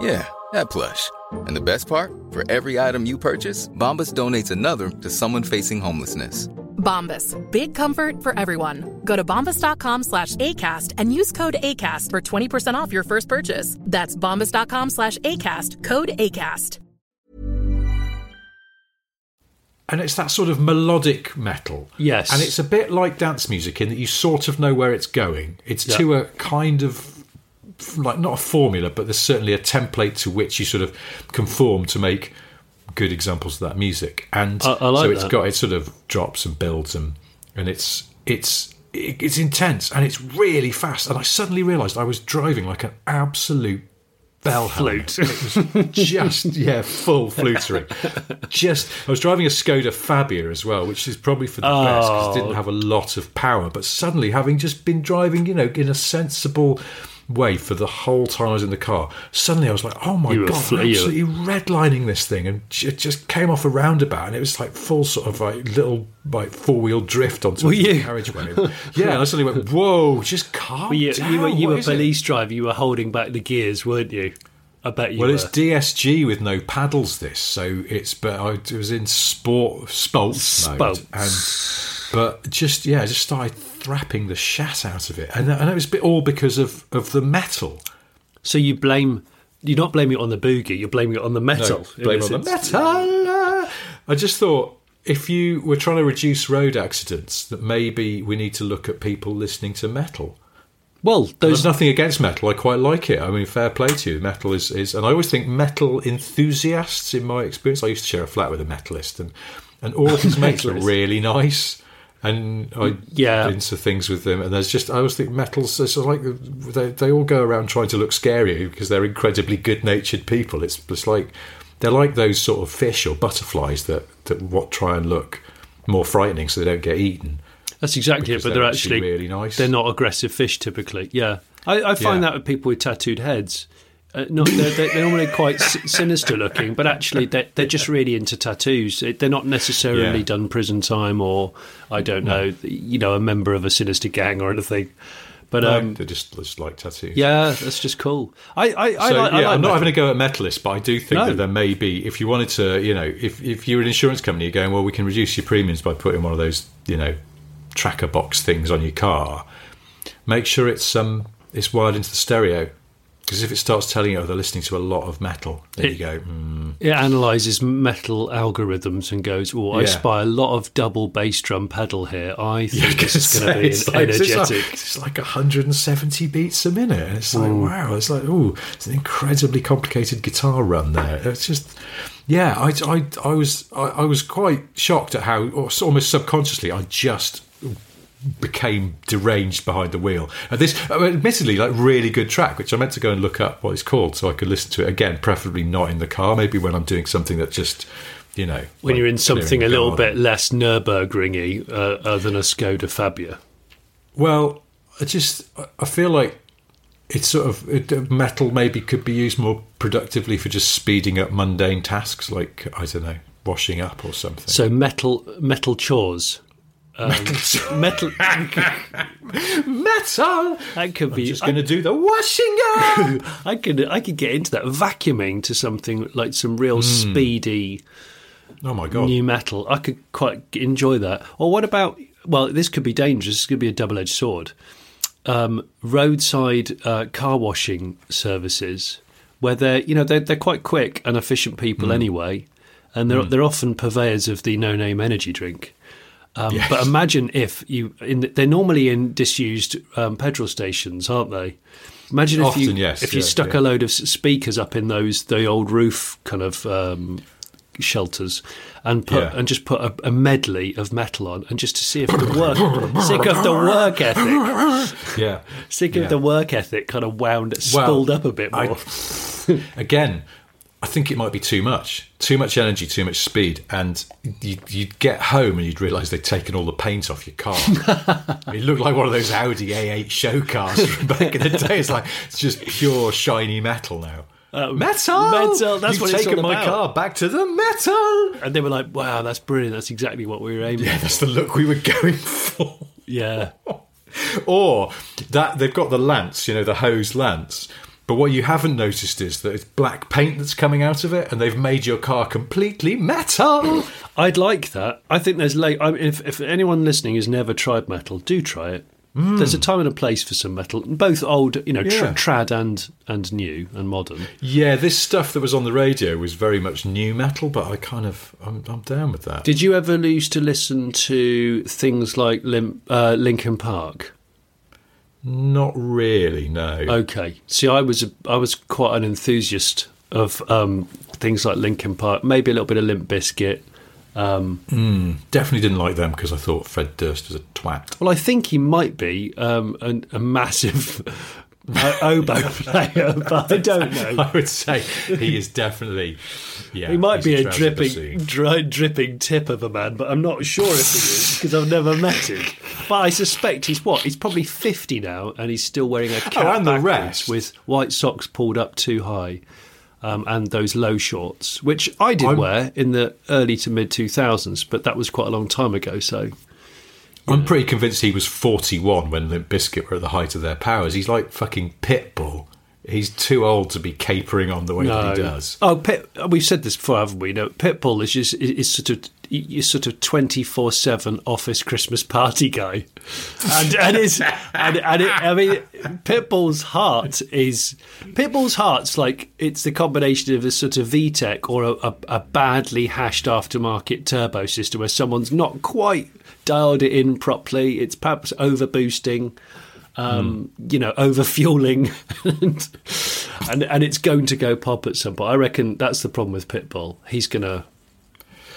Speaker 5: Yeah, that plush. And the best part? For every item you purchase, Bombas donates another to someone facing homelessness.
Speaker 6: Bombas. Big comfort for everyone. Go to bombas.com slash ACAST and use code ACAST for 20% off your first purchase. That's bombas.com slash ACAST. Code ACAST.
Speaker 1: and it's that sort of melodic metal.
Speaker 2: Yes.
Speaker 1: and it's a bit like dance music in that you sort of know where it's going. It's to a kind of like not a formula, but there's certainly a template to which you sort of conform to make good examples of that music. And
Speaker 2: I- I like
Speaker 1: so it's
Speaker 2: that.
Speaker 1: got it sort of drops and builds and and it's it's it's intense and it's really fast. And I suddenly realised I was driving like an absolute bell.
Speaker 2: Flute.
Speaker 1: It was just yeah, full flutery. Just I was driving a Skoda Fabia as well, which is probably for the best because it
Speaker 2: Oh.
Speaker 1: didn't have a lot of power. But suddenly, having just been driving, you know, in a sensible way for the whole time I was in the car, suddenly I was like, oh my
Speaker 2: You
Speaker 1: god,
Speaker 2: fl-
Speaker 1: I'm
Speaker 2: you-
Speaker 1: absolutely redlining this thing, and it just came off a roundabout, and it was like full sort of like little like four wheel drift onto
Speaker 2: Were
Speaker 1: a carriageway. yeah, and I suddenly went, whoa, just calm
Speaker 2: you,
Speaker 1: down.
Speaker 2: you were, you were
Speaker 1: is it?"
Speaker 2: police driver. You were holding back the gears, weren't you? I bet you
Speaker 1: Well,
Speaker 2: were.
Speaker 1: it's DSG with no paddles. This, so it's but I it was in sport spolts mode, and but just yeah, I just started thrapping the shat out of it, and, and it was all because of of the metal.
Speaker 2: so you blame. You're not blaming it on the boogie. You're blaming it on the metal.
Speaker 1: No, blame on the metal. I just thought if you were trying to reduce road accidents, that maybe we need to look at people listening to metal.
Speaker 2: Well,
Speaker 1: There's nothing against metal. I quite like it. I mean, fair play to you. Metal is, is and I always think metal enthusiasts, in my experience, I used to share a flat with a metalist, and and all of his mates were really nice. And I mm,
Speaker 2: Yeah.
Speaker 1: into things with them, and there's just I always think metals. It's like they they all go around trying to look scary because they're incredibly good-natured people. It's just like they're like those sort of fish or butterflies that that what try and look more frightening so they don't get eaten.
Speaker 2: That's exactly it. But they're,
Speaker 1: they're
Speaker 2: actually,
Speaker 1: actually really nice.
Speaker 2: They're not aggressive fish typically. Yeah, I, I find
Speaker 1: Yeah.
Speaker 2: that with people with tattooed heads. Uh, not, they're, they're, normally quite sinister looking, but actually they're, they're just really into tattoos. They're not necessarily
Speaker 1: Yeah.
Speaker 2: done prison time or I don't know, you know, a member of a sinister gang or anything. But
Speaker 1: No,
Speaker 2: um,
Speaker 1: they just just like tattoos.
Speaker 2: yeah, that's just cool. I I, I
Speaker 1: so
Speaker 2: like, I
Speaker 1: yeah,
Speaker 2: like
Speaker 1: I'm not having a go at metalists, but I do think
Speaker 2: No.
Speaker 1: that there may be, if you wanted to, you know, if if you're an insurance company, you're going, well, we can reduce your premiums by putting one of those, you know, tracker box things on your car. Make sure it's um it's wired into the stereo, because if it starts telling you, oh, they're listening to a lot of metal, then
Speaker 2: It-
Speaker 1: you go, mm,
Speaker 2: It analyzes metal algorithms and goes, "Oh, I
Speaker 1: Yeah.
Speaker 2: spy a lot of double bass drum pedal here. I think this is
Speaker 1: gonna
Speaker 2: be
Speaker 1: say,
Speaker 2: an
Speaker 1: it's like-
Speaker 2: energetic."
Speaker 1: It's like, 170 beats a minute. And it's like, wow, it's like, oh, it's an incredibly complicated guitar run there. It's just, yeah, I, I, I was, I, I was quite shocked at how, almost subconsciously, I just became deranged behind the wheel. And this, I mean, admittedly, like really good track, which I meant to go and look up what it's called so I could listen to it again, preferably not in the car. Maybe when I'm doing something that just, you know,
Speaker 2: when
Speaker 1: like
Speaker 2: you're in something a little bit less Nurburgringy uh, uh, than a Skoda Fabia.
Speaker 1: Well, I just I- I feel like it's sort of it, metal maybe could be used more productively for just speeding up mundane tasks like I don't know washing up or something.
Speaker 2: So metal metal chores. Um, metal
Speaker 1: metal.
Speaker 2: that could be.
Speaker 1: I'm just going to do the washing up.
Speaker 2: I could I could get into that vacuuming to something like some real speedy
Speaker 1: oh my god!
Speaker 2: new metal. I could quite enjoy that. Or what about? Well, this could be dangerous. This could be a double-edged sword. Um, roadside uh, car washing services, where they're you know they're they're quite quick and efficient people anyway, and they're they're often purveyors of the no-name energy drink. Um,
Speaker 1: Yes.
Speaker 2: But imagine if you in they're normally in disused um, petrol stations, aren't they? Imagine if you
Speaker 1: yes,
Speaker 2: if you stuck
Speaker 1: yeah.
Speaker 2: a load of speakers up in those the old roof kind of um, shelters and put
Speaker 1: Yeah.
Speaker 2: and just put a, a medley of metal on and just to see if the work sick of the work ethic
Speaker 1: Yeah,
Speaker 2: sick
Speaker 1: Yeah.
Speaker 2: of the work ethic kind of wound
Speaker 1: Well,
Speaker 2: spooled up a bit
Speaker 1: I-
Speaker 2: more.
Speaker 1: again, I think it might be too much, too much energy, too much speed, and you'd, you'd get home and you'd realise they'd taken all the paint off your car. it looked like one of those Audi A8 show cars from back in the day. It's like it's just pure shiny metal now. metal,
Speaker 2: Uh, metal, that's
Speaker 1: You've
Speaker 2: what it's
Speaker 1: taken
Speaker 2: all
Speaker 1: my
Speaker 2: about.
Speaker 1: car back to the metal.
Speaker 2: and they were like, "Wow, that's brilliant! That's exactly what we were aiming."
Speaker 1: Yeah, that's the look we were going for.
Speaker 2: Yeah,
Speaker 1: or that they've got the lance, you know, the hose lance. But what you haven't noticed is that it's black paint that's coming out of it, and they've made your car completely metal.
Speaker 2: I'd like that. I think there's late. I mean, if, if anyone listening has never tried metal, do try it. There's a time and a place for some metal, both old, you know,
Speaker 1: Yeah.
Speaker 2: trad and and new and modern.
Speaker 1: Yeah, this stuff that was on the radio was very much new metal, but I kind of I'm, I'm down with that.
Speaker 2: Did you ever used to listen to things like Lim- uh, Linkin Park?
Speaker 1: Not really, no.
Speaker 2: Okay. See, I was a, I was quite an enthusiast of um, things like Linkin Park, maybe a little bit of Limp Bizkit. Um,
Speaker 1: Definitely didn't like them because I thought Fred Durst was a twat.
Speaker 2: well, I think he might be um, an, a massive oboe player, but I don't know.
Speaker 1: I would say he is definitely. Yeah,
Speaker 2: He might be a dripping, dry, dripping tip of a man, but I'm not sure if he is because I've never met him. But I suspect he's what? He's probably 50 now, and he's still wearing a cap
Speaker 1: Oh, and the rest.
Speaker 2: with white socks pulled up too high, um, and those low shorts, which I did
Speaker 1: I'm-
Speaker 2: wear in the early to mid 2000s, but that was quite a long time ago. So
Speaker 1: I'm pretty convinced he was 41 when Limp Bizkit were at the height of their powers. He's like fucking Pitbull. He's too old to be capering on the way that he does.
Speaker 2: Oh, Pit, we've said this before, haven't we? No, Pitbull is just is, is sort of is sort of twenty four seven office Christmas party guy, and and it's and, and it, I mean Pitbull's heart is Pitbull's heart's like it's the combination of a sort of VTEC or a, a, a badly hashed aftermarket turbo system where someone's not quite dialed it in properly. It's perhaps over boosting um, you know, over fueling, and, and and it's going to go pop at some point. I reckon that's the problem with Pitbull. He's gonna.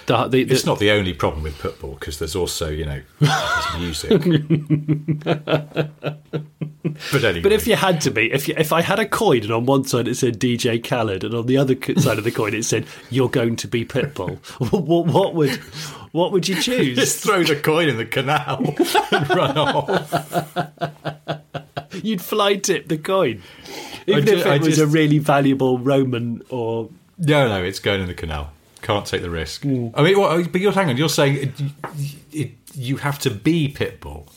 Speaker 2: The, the, the,
Speaker 1: It's not the only problem with Pitbull because there's also, you know, his music. but anyway.
Speaker 2: But if you had to be, if you, if I had a coin and on one side it said DJ Khaled and on the other side of the coin it said you're going to be Pitbull, what, what would what would you choose?
Speaker 1: just throw the coin in the canal and run off.
Speaker 2: You'd fly tip the coin, even
Speaker 1: ju-
Speaker 2: if it
Speaker 1: I
Speaker 2: was a really valuable Roman or
Speaker 1: No, no, it's going in the canal. Can't take the risk. Hmm. I mean, what, but you're hang on. You're saying it, it, you have to be Pitbull.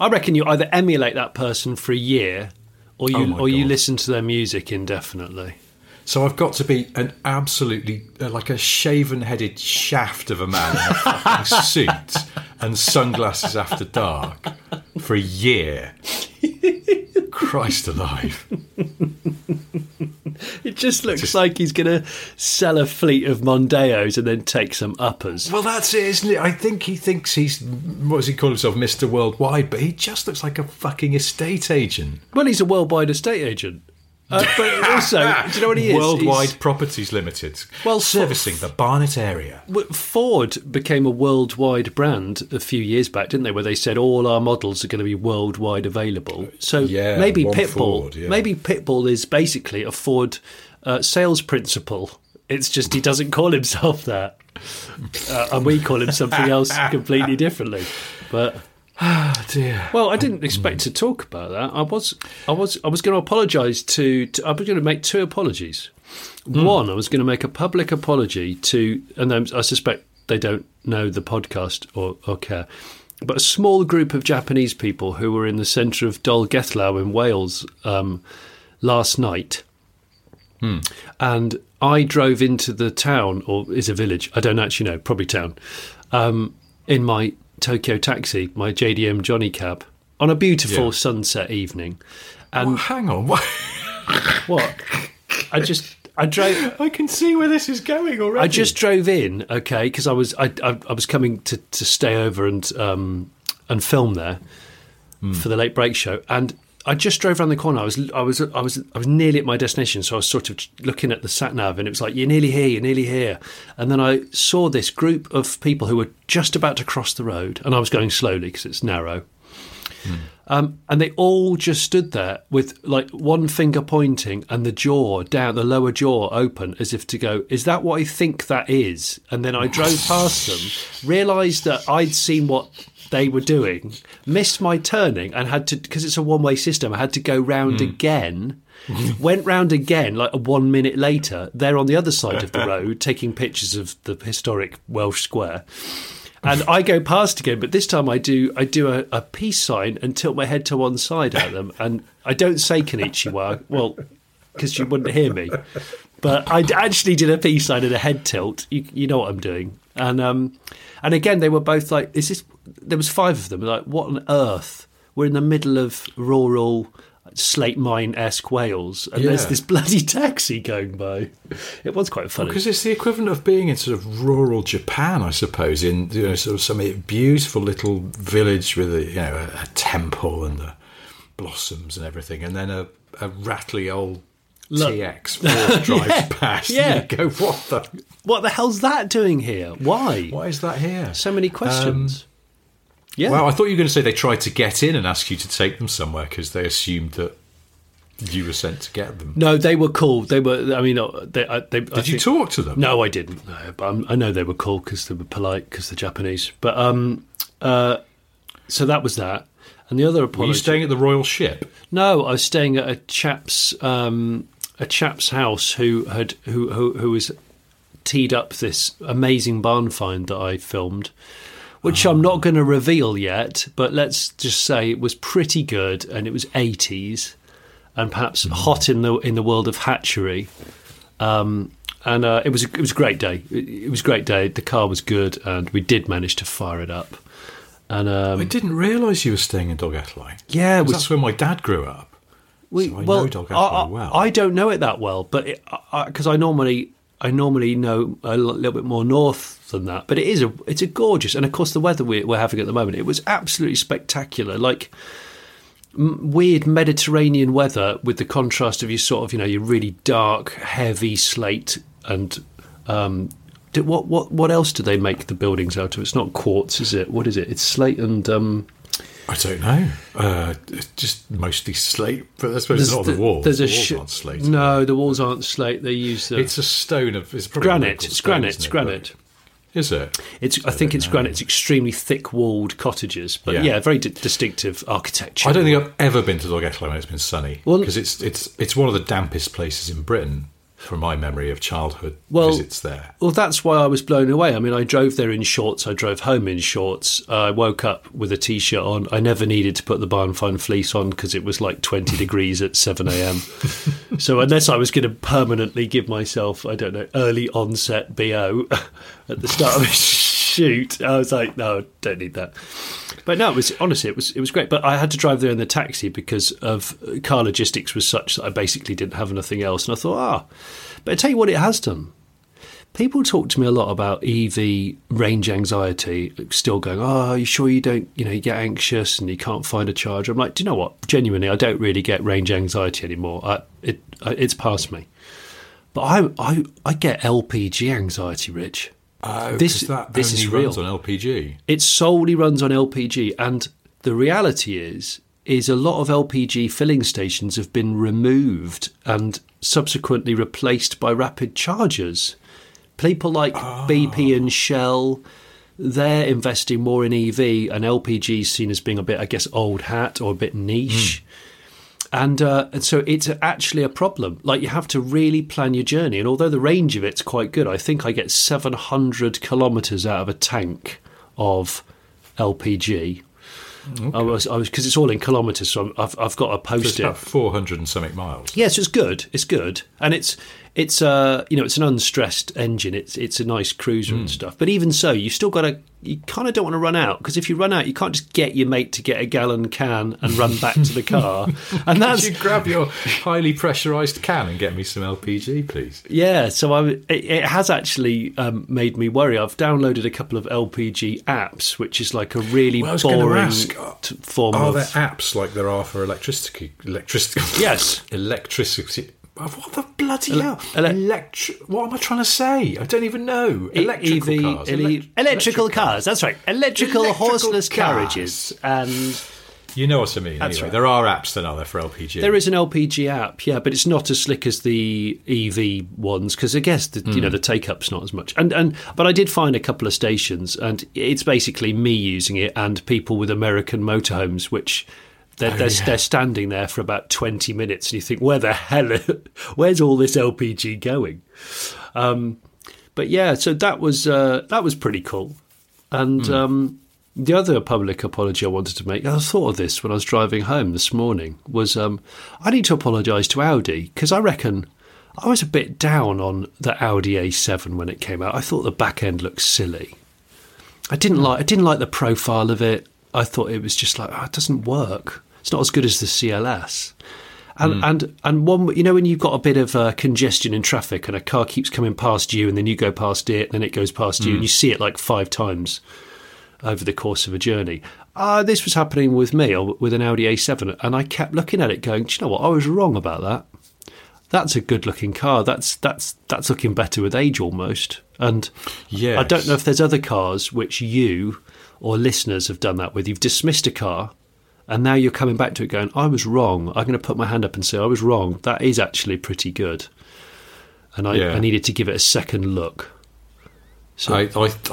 Speaker 2: I reckon you either emulate that person for a year, or you
Speaker 1: Oh
Speaker 2: or you listen to their music indefinitely.
Speaker 1: So I've got to be an absolutely uh, like a shaven-headed shaft of a man in a fucking suit and sunglasses after dark for a year. Christ alive!
Speaker 2: It just looks like he's going to sell a fleet of Mondeos and then take some uppers.
Speaker 1: Well, that's it, isn't it? I think he thinks he's what does he call himself, Mister Worldwide, but he just looks like a fucking estate agent.
Speaker 2: Well, he's a worldwide estate agent. Uh, but also, do you know what he is?
Speaker 1: Worldwide
Speaker 2: He's-
Speaker 1: Properties Limited.
Speaker 2: Well,
Speaker 1: servicing the Barnet area.
Speaker 2: Ford became a worldwide brand a few years back, didn't they? Where they said all our models are going to be worldwide available. So
Speaker 1: Yeah,
Speaker 2: maybe Pitbull,
Speaker 1: Ford, yeah.
Speaker 2: maybe Pitbull is basically a Ford uh, sales principal. It's just he doesn't call himself that, uh, and we call him something else completely differently. But
Speaker 1: Oh dear.
Speaker 2: Well, I didn't expect to talk about that. I was, I was, I was going to apologise to, to. I was going to make two apologies. One, I was going to make a public apology to, and then I suspect they don't know the podcast or, or care, but a small group of Japanese people who were in the centre of Dolgellau in Wales um, last night. And I drove into the town, or is a village, I don't actually know, probably town, um, in my Tokyo taxi, my JDM Johnny cab, on a beautiful
Speaker 1: Yeah.
Speaker 2: sunset evening.
Speaker 1: And
Speaker 2: And
Speaker 1: hang on, what?
Speaker 2: what? I just, I drove.
Speaker 1: I can see where this is going already.
Speaker 2: I just drove in, okay, because I was I, I, I was coming to, to stay over and um, and film there for the Late Brake Show, and I just drove around the corner. I was I was I was I was nearly at my destination, so I was sort of looking at the sat nav, and it was like you're nearly here, you're nearly here, and then I saw this group of people who were just about to cross the road, and I was going slowly because it's narrow. Um, and they all just stood there with like one finger pointing and the jaw down, the lower jaw open, as if to go, Is that what I think that is? And then I drove past them, realised that I'd seen what they were doing, missed my turning, and had to, because it's a one way system, I had to go round again. Went round again, like one minute later. They're on the other side of the road taking pictures of the historic Welsh Square and I go past again, but this time I do I do a, a peace sign and tilt my head to one side at them, and I don't say Konichiwa. Well, because you wouldn't hear me. But I actually did a peace sign and a head tilt. You, you know what I'm doing. And um, and again, they were both like, "Is this?" There was five of them. Like, what on earth? We're in the middle of rural slate mine esque Wales, and there's this bloody taxi going by. It was quite funny.
Speaker 1: Because it's the equivalent of being in sort of rural Japan, I suppose, in you know sort of some beautiful little village with a you know a, a temple and the blossoms and everything, and then a, a rattly old
Speaker 2: Look-
Speaker 1: TX Ford drives past.
Speaker 2: yeah.
Speaker 1: and you go what the
Speaker 2: what the hell's that doing here? Why?
Speaker 1: Why is that here?
Speaker 2: So many questions. yeah.
Speaker 1: Well, I thought you were going to say they tried to get in and ask you to take them somewhere because they assumed that you were sent to get them.
Speaker 2: No, they were cool. They were. I mean, uh, they. I, they
Speaker 1: Did you talk to them?
Speaker 2: No, I didn't. No, but I'm, I know they were cool because they were polite because they're Japanese. But um, uh, so that was that. And the other
Speaker 1: Were
Speaker 2: apology.
Speaker 1: you staying at the Royal Ship?
Speaker 2: No, I was staying at a chap's um, a chap's house who had who who, who was teed up this amazing barn find that I filmed, which I'm not going to reveal yet. But let's just say it was pretty good, and it was 80s, and perhaps hot in the in the world of hatchery. Um, and uh, it was a, it was a great day. It, it was a great day. The car was good, and we did manage to fire it up. And um,
Speaker 1: I didn't realise you were staying in Dolgellau.
Speaker 2: Yeah, was-
Speaker 1: that's where my dad grew up.
Speaker 2: We,
Speaker 1: So I
Speaker 2: well,
Speaker 1: know Dog
Speaker 2: I,
Speaker 1: well.
Speaker 2: I don't know it that well, but because I, normally I normally know a little bit more north than that. But it is a it's a gorgeous, and of course the weather we, we're having at the moment it was absolutely spectacular. Like m- weird Mediterranean weather with the contrast of your sort of you know your really dark, heavy slate and. Um, what what what else do they make the buildings out of? It's not quartz, is it? What is it? It's slate and um,
Speaker 1: I don't know. Uh, just mostly slate, but I suppose it's not the walls.
Speaker 2: There's
Speaker 1: the
Speaker 2: a
Speaker 1: walls
Speaker 2: sh-
Speaker 1: aren't slate.
Speaker 2: No, the walls aren't slate. They use the
Speaker 1: It's a stone of it's
Speaker 2: granite. It's
Speaker 1: stone,
Speaker 2: granite. It's
Speaker 1: it?
Speaker 2: granite.
Speaker 1: But- Is it?
Speaker 2: It's. I think it's
Speaker 1: know.
Speaker 2: granite. It's extremely thick-walled cottages, but yeah,
Speaker 1: Yeah.
Speaker 2: very di- distinctive architecture.
Speaker 1: I don't think I've ever been to Dolgellau when it's been sunny
Speaker 2: Well-
Speaker 1: because it's it's it's one of the dampest places in Britain, from my memory of childhood
Speaker 2: Well-
Speaker 1: visits there.
Speaker 2: Well, that's why I was blown away. I mean, I drove there in shorts. I drove home in shorts. I woke up with a t-shirt on. I never needed to put the barn find fleece on because it was like 20 degrees at 7 a.m. so unless I was going to permanently give myself, I don't know, early onset BO at the start of a shoot, I was like, no, don't need that. But no, it was honestly, it was it was great. But I had to drive there in the taxi because of car logistics was such that I basically didn't have anything else. And I thought, ah, but I tell you what, it has done. People talk to me a lot about EV range anxiety, still going, oh, are you sure you don't, you know, you get anxious and you can't find a charger? I'm like, do you know what? Genuinely, I don't really get range anxiety anymore. I, it, it's past me. But I, I, I get LPG anxiety, Rich.
Speaker 1: Oh,
Speaker 2: This-
Speaker 1: that
Speaker 2: this
Speaker 1: only
Speaker 2: is
Speaker 1: runs
Speaker 2: real.
Speaker 1: on LPG.
Speaker 2: It solely runs on LPG, and the reality is, is a lot of LPG filling stations have been removed and subsequently replaced by rapid chargers. People like ah. BP and Shell, they're investing more in EV, and LPG is seen as being a bit, I guess, old hat or a bit niche. Hmm. And, uh, and so it's actually a problem. Like you have to really plan your journey. And although the range of it's quite good, I think I get 700 kilometres out of a tank of LPG. I was, I was, because it's all in kilometres, so I've, I've got a
Speaker 1: So
Speaker 2: post it.
Speaker 1: four hundred and something miles.
Speaker 2: Yes, it's good. It's good, and it's it's uh you know it's an unstressed engine. It's it's a nice cruiser
Speaker 1: Hmm.
Speaker 2: and stuff. But even so, you still got to you kind of don't want to run out because if you run out, you can't just get your mate to get a gallon can and run back to the car, and that's
Speaker 1: you grab your highly pressurised can and get me some LPG, please?
Speaker 2: yeah. So I it, it has actually um, made me worry. I've downloaded a couple of LPG apps, which is like a really
Speaker 1: Well,
Speaker 2: boring
Speaker 1: ask,
Speaker 2: t- form
Speaker 1: Are
Speaker 2: of
Speaker 1: there apps like there are for electricity? Electricity?
Speaker 2: Yes.
Speaker 1: electricity. What the bloody
Speaker 2: Ele-
Speaker 1: hell?
Speaker 2: ele-
Speaker 1: Electri- what am I trying to say? I don't even know. Electrical
Speaker 2: EV,
Speaker 1: cars.
Speaker 2: ele-
Speaker 1: elect-
Speaker 2: electrical cars. That's right. Electrical,
Speaker 1: Electrical
Speaker 2: horseless
Speaker 1: cars.
Speaker 2: carriages and.
Speaker 1: You know what I mean.
Speaker 2: That's
Speaker 1: anyway.
Speaker 2: right.
Speaker 1: There are apps then, are there, for LPG?
Speaker 2: There is an LPG app, yeah, but it's not as slick as the EV ones because I guess the, you know hmm. the take up's not as much. And and but I did find a couple of stations, and it's basically me using it and people with American motorhomes, which. They're, they're, they're standing there for about 20 minutes, and you think, where the hell, where's all this LPG going? Um, but yeah, so that was uh, that was pretty cool, and um, The other public apology I wanted to make, I thought of this when I was driving home this morning, was um, I need to apologise to Audi because I reckon I was a bit down on the Audi A7 when it came out. I thought the back end looked silly. I didn't like I didn't like the profile of it. I thought it was just like oh, it doesn't work. It's not as good as the CLS. And and and one, you know, when you've got a bit of uh, congestion in traffic and a car keeps coming past you, and then you go past it, and then it goes past you, and you see it like five times over the course of a journey. Uh, this was happening with me or with an Audi A7, and I kept looking at it, going, "Do you know what? I was wrong about that. That's a good-looking car. That's that's that's looking better with age almost." And
Speaker 1: Yes.
Speaker 2: I don't know if there's other cars which you or listeners have done that with. You've dismissed a car, and now you're coming back to it, going, "I was wrong. I'm going to put my hand up and say I was wrong. That is actually pretty good." And I,
Speaker 1: Yeah.
Speaker 2: I needed to give it a second look. So
Speaker 1: I,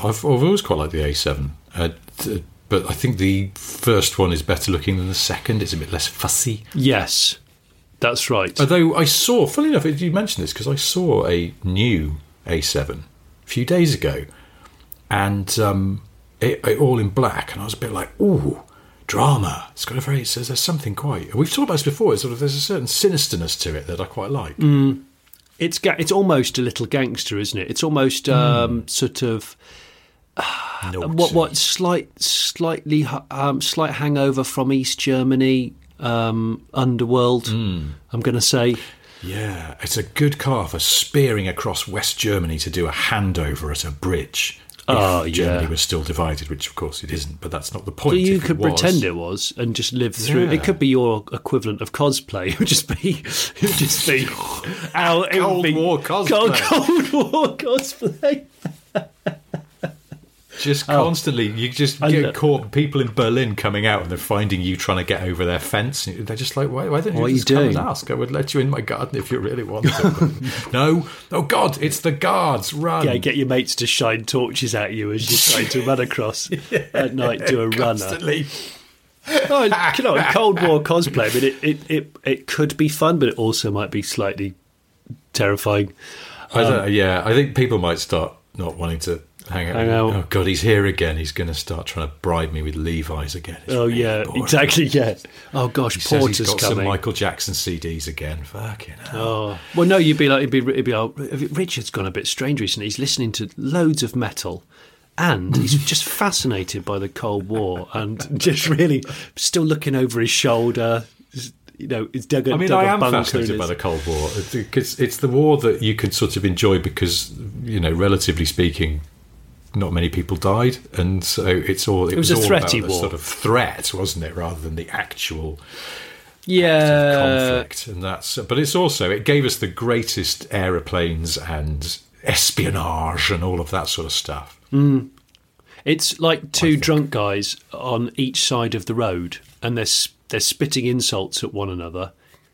Speaker 1: I've always quite liked the A7, uh, t- but I think the first one is better looking than the second. It's a bit less fussy.
Speaker 2: yes, that's right.
Speaker 1: Although I saw, funny enough, you mentioned this because I saw a new A7 a few days ago, and um, it, it all in black, and I was a bit like, ooh, drama. It's got a very, so there's something quite. We've talked about this before. It's sort of there's a certain sinisterness to it that I quite like.
Speaker 2: It's ga- it's almost a little gangster, isn't it? It's almost um, sort of
Speaker 1: Naughty.
Speaker 2: what what slight slightly um, slight hangover from East Germany um, underworld. I'm going to say
Speaker 1: Yeah, it's a good car for spearing across West Germany to do a handover at a bridge. If
Speaker 2: Oh,
Speaker 1: Germany was still divided, which of course it isn't, but that's not the
Speaker 2: so
Speaker 1: point.
Speaker 2: you
Speaker 1: if it
Speaker 2: could
Speaker 1: was.
Speaker 2: pretend it was and just live through.
Speaker 1: Yeah.
Speaker 2: It could be your equivalent of cosplay. It would just be it would just be our it would
Speaker 1: Cold
Speaker 2: be
Speaker 1: War cosplay.
Speaker 2: Cold, Cold War cosplay.
Speaker 1: Just oh. constantly, you just
Speaker 2: Oh. I
Speaker 1: get
Speaker 2: know.
Speaker 1: caught. People in Berlin coming out and they're finding you trying to get over their fence. They're just like, why, why don't you
Speaker 2: What are you
Speaker 1: just come and ask? I would let you in my garden if you really wanted. no, oh God, it's the guards. Run!
Speaker 2: Yeah, get your mates to shine torches at you as you're trying to run across at night. Do a runner.
Speaker 1: Constantly.
Speaker 2: Oh, you know, Cold War cosplay. I mean, it, it, it, it could be fun, but it also might be slightly terrifying.
Speaker 1: I don't um, yeah, I think people might start not wanting to hang out.
Speaker 2: Hang out.
Speaker 1: Oh God, he's here again. He's going to start trying to bribe me with Levi's again. It's
Speaker 2: Oh
Speaker 1: really
Speaker 2: yeah,
Speaker 1: boring.
Speaker 2: exactly. Yeah. Oh gosh,
Speaker 1: He says
Speaker 2: Porter's
Speaker 1: he's got some. Michael Jackson CDs again. Fucking hell.
Speaker 2: Oh well, no, you'd be like, it'd be, it'd be like, uh, Richard's gone a bit strange recently. He's listening to loads of metal, and he's just fascinated by the Cold War, and just really still looking over his shoulder. You know, it's dug a,
Speaker 1: I mean, I am fascinated by the Cold War because it's the war that you can sort of enjoy because, you know, relatively speaking, not many people died, and so it's all it,
Speaker 2: was a
Speaker 1: all about the sort of threat, wasn't it, rather than the actual
Speaker 2: yeah,
Speaker 1: conflict. And that's, but it's also it gave us the greatest aeroplanes and espionage and all of that sort of stuff. Mm.
Speaker 2: It's like two drunk guys on each side of the road, and they're they're spitting insults at one another.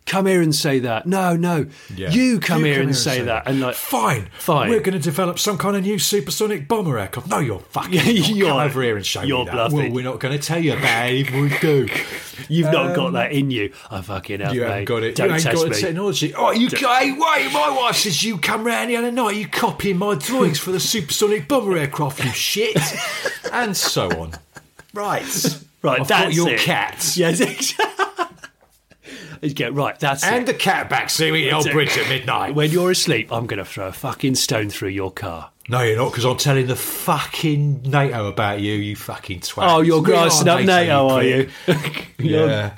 Speaker 2: Come here and say that. No, no,
Speaker 1: Yeah.
Speaker 2: you come here and say that. And like,
Speaker 1: fine,
Speaker 2: Fine.
Speaker 1: We're going to develop some kind of new supersonic bomber aircraft. No, you're fucking.
Speaker 2: You're-
Speaker 1: come over here and show
Speaker 2: you're
Speaker 1: me that. Well, we're not going to tell you, babe. We do.
Speaker 2: you've not got um, that in you. I fucking have,
Speaker 1: You
Speaker 2: mate.
Speaker 1: haven't got it.
Speaker 2: Don't
Speaker 1: you ain't
Speaker 2: test
Speaker 1: got
Speaker 2: me.
Speaker 1: the technology. Oh, you hey, wait! My wife says you come round the other night. You copying my drawings for the supersonic bomber aircraft. You shit, and so on. Right,
Speaker 2: Right,
Speaker 1: I've
Speaker 2: that's
Speaker 1: got your
Speaker 2: it.
Speaker 1: cat
Speaker 2: Yes, exactly. You get right. That's
Speaker 1: and
Speaker 2: it.
Speaker 1: the cat back the old bridge at midnight.
Speaker 2: When you're asleep, I'm going to throw a fucking stone through your car.
Speaker 1: No, you're not, because I'm telling the fucking NATO about you. You fucking twat.
Speaker 2: Oh, you're grassing up NATO, are you?
Speaker 1: Yeah,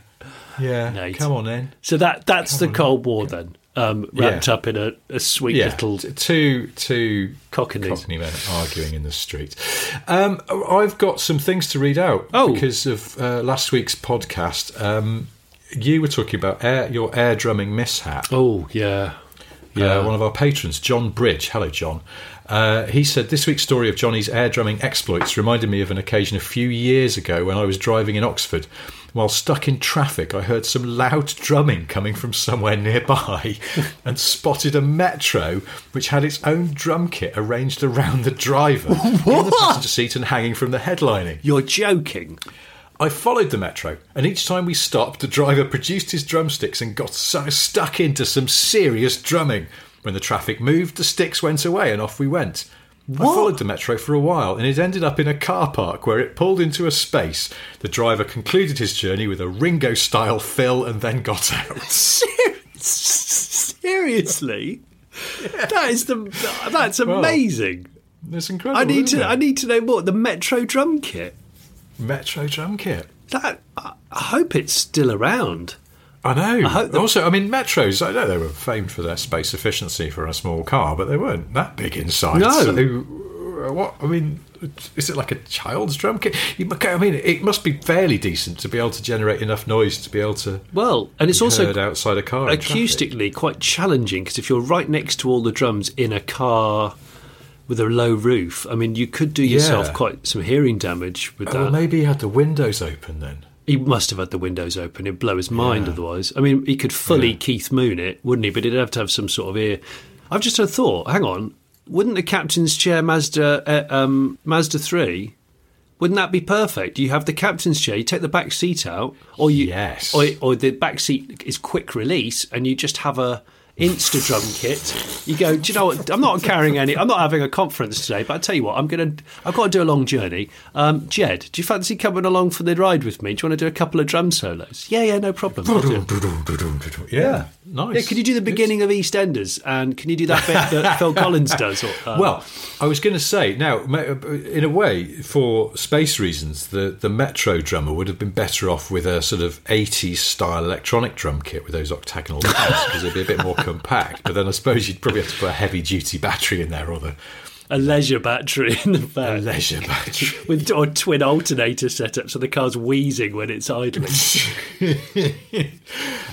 Speaker 1: yeah.
Speaker 2: Nate.
Speaker 1: Come on then.
Speaker 2: So that that's the Cold War then, um, wrapped
Speaker 1: Yeah.
Speaker 2: up in a, a sweet
Speaker 1: Yeah,
Speaker 2: little
Speaker 1: two two
Speaker 2: Cockneys.
Speaker 1: Cockney men arguing in the street. Um, I've got some things to read out
Speaker 2: Oh.
Speaker 1: because of uh, last week's podcast. Um, you were talking about air, your air drumming mishap.
Speaker 2: Oh yeah,
Speaker 1: Uh, one of our patrons, John Bridge. Hello, John. Uh, he said this week's story of Johnny's air drumming exploits reminded me of an occasion a few years ago when I was driving in Oxford. While stuck in traffic, I heard some loud drumming coming from somewhere nearby and spotted a metro which had its own drum kit arranged around the driver in the passenger seat and hanging from the headlining.
Speaker 2: you're joking.
Speaker 1: I followed the metro, and each time we stopped, the driver produced his drumsticks and got so stuck into some serious drumming. When the traffic moved, the sticks went away, and off we went. I followed the metro for a while and it ended up in a car park where it pulled into a space. The driver concluded his journey with a Ringo style fill and then got out.
Speaker 2: Seriously, that is the that's amazing.
Speaker 1: It's incredible.
Speaker 2: I need to
Speaker 1: it?
Speaker 2: I need to know more. The Metro drum kit.
Speaker 1: Metro drum kit.
Speaker 2: That I I hope it's still around.
Speaker 1: I know.
Speaker 2: hope the-
Speaker 1: also, I mean, metros, I know they were famed for their space efficiency for a small car, but they weren't that big inside.
Speaker 2: No.
Speaker 1: So, uh, what, I mean, is it like a child's drum kit? I mean, it must be fairly decent to be able to generate enough noise to be able to
Speaker 2: Well, and it's also
Speaker 1: outside a car.
Speaker 2: acoustically quite challenging because if you're right next to all the drums in a car with a low roof, I mean, you could do yourself
Speaker 1: Yeah.
Speaker 2: quite some hearing damage with
Speaker 1: Oh,
Speaker 2: that.
Speaker 1: well, maybe he had the windows open then.
Speaker 2: He must have had the windows open. It'd blow his mind otherwise. I mean, he could fully Keith Moon it, wouldn't he? But he'd have to have some sort of ear. I've just had a thought. Hang on. Wouldn't the captain's chair Mazda uh, um, Mazda three? Wouldn't that be perfect? You have the captain's chair. You take the back seat out, or you
Speaker 1: Yes.
Speaker 2: or, or the back seat is quick release, and you just have a Insta drum kit. You go. Do you know what? I'm not carrying any. I'm not having a conference today. But I tell you what, I'm gonna. I've got to do a long journey. Um, Jed, do you fancy coming along for the ride with me? Do you want to do a couple of drum solos? Yeah, yeah, no problem. I'll do it.
Speaker 1: Yeah, nice.
Speaker 2: Yeah, can you do the beginning of EastEnders and can you do that bit that Phil Collins does? Or, uh,
Speaker 1: Well, I was going to say now, in a way, for space reasons, the the Metro drummer would have been better off with a sort of '80s style electronic drum kit with those octagonal pads because it'd be a bit more compact. But then I suppose you'd probably have to put a heavy duty battery in there or the
Speaker 2: a leisure battery in the
Speaker 1: a leisure battery.
Speaker 2: with or twin alternator setup, so the car's wheezing when it's idling.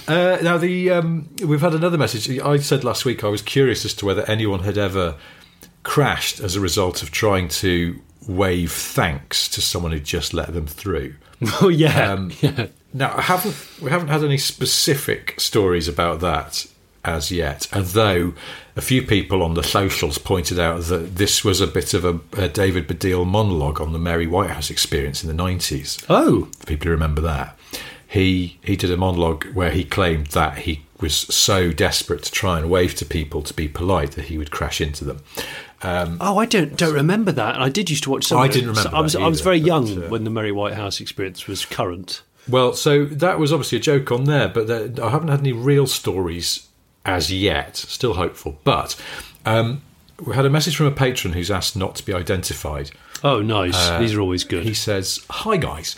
Speaker 1: Uh, now the um, we've had another message. I said last week I was curious as to whether anyone had ever crashed as a result of trying to wave thanks to someone who just let them through.
Speaker 2: oh yeah,
Speaker 1: Um,
Speaker 2: yeah.
Speaker 1: Now, I haven't we haven't had any specific stories about that as yet. Although a few people on the socials pointed out that this was a bit of a, a David Baddiel monologue on the Mary Whitehouse experience in the nineties.
Speaker 2: Oh,
Speaker 1: People who remember that, he he did a monologue where he claimed that he was so desperate to try and wave to people to be polite that he would crash into them.
Speaker 2: oh, I don't don't remember that. I did used to watch. Some
Speaker 1: I
Speaker 2: of
Speaker 1: didn't remember
Speaker 2: I was
Speaker 1: that
Speaker 2: I was
Speaker 1: either,
Speaker 2: very
Speaker 1: but,
Speaker 2: young
Speaker 1: uh,
Speaker 2: when the Mary Whitehouse experience was current.
Speaker 1: Well, so that was obviously a joke on there, but there, I haven't had any real stories as yet. Still hopeful, but um, we had a message from a patron who's asked not to be identified.
Speaker 2: Oh, nice. These are always good.
Speaker 1: He says, "Hi guys."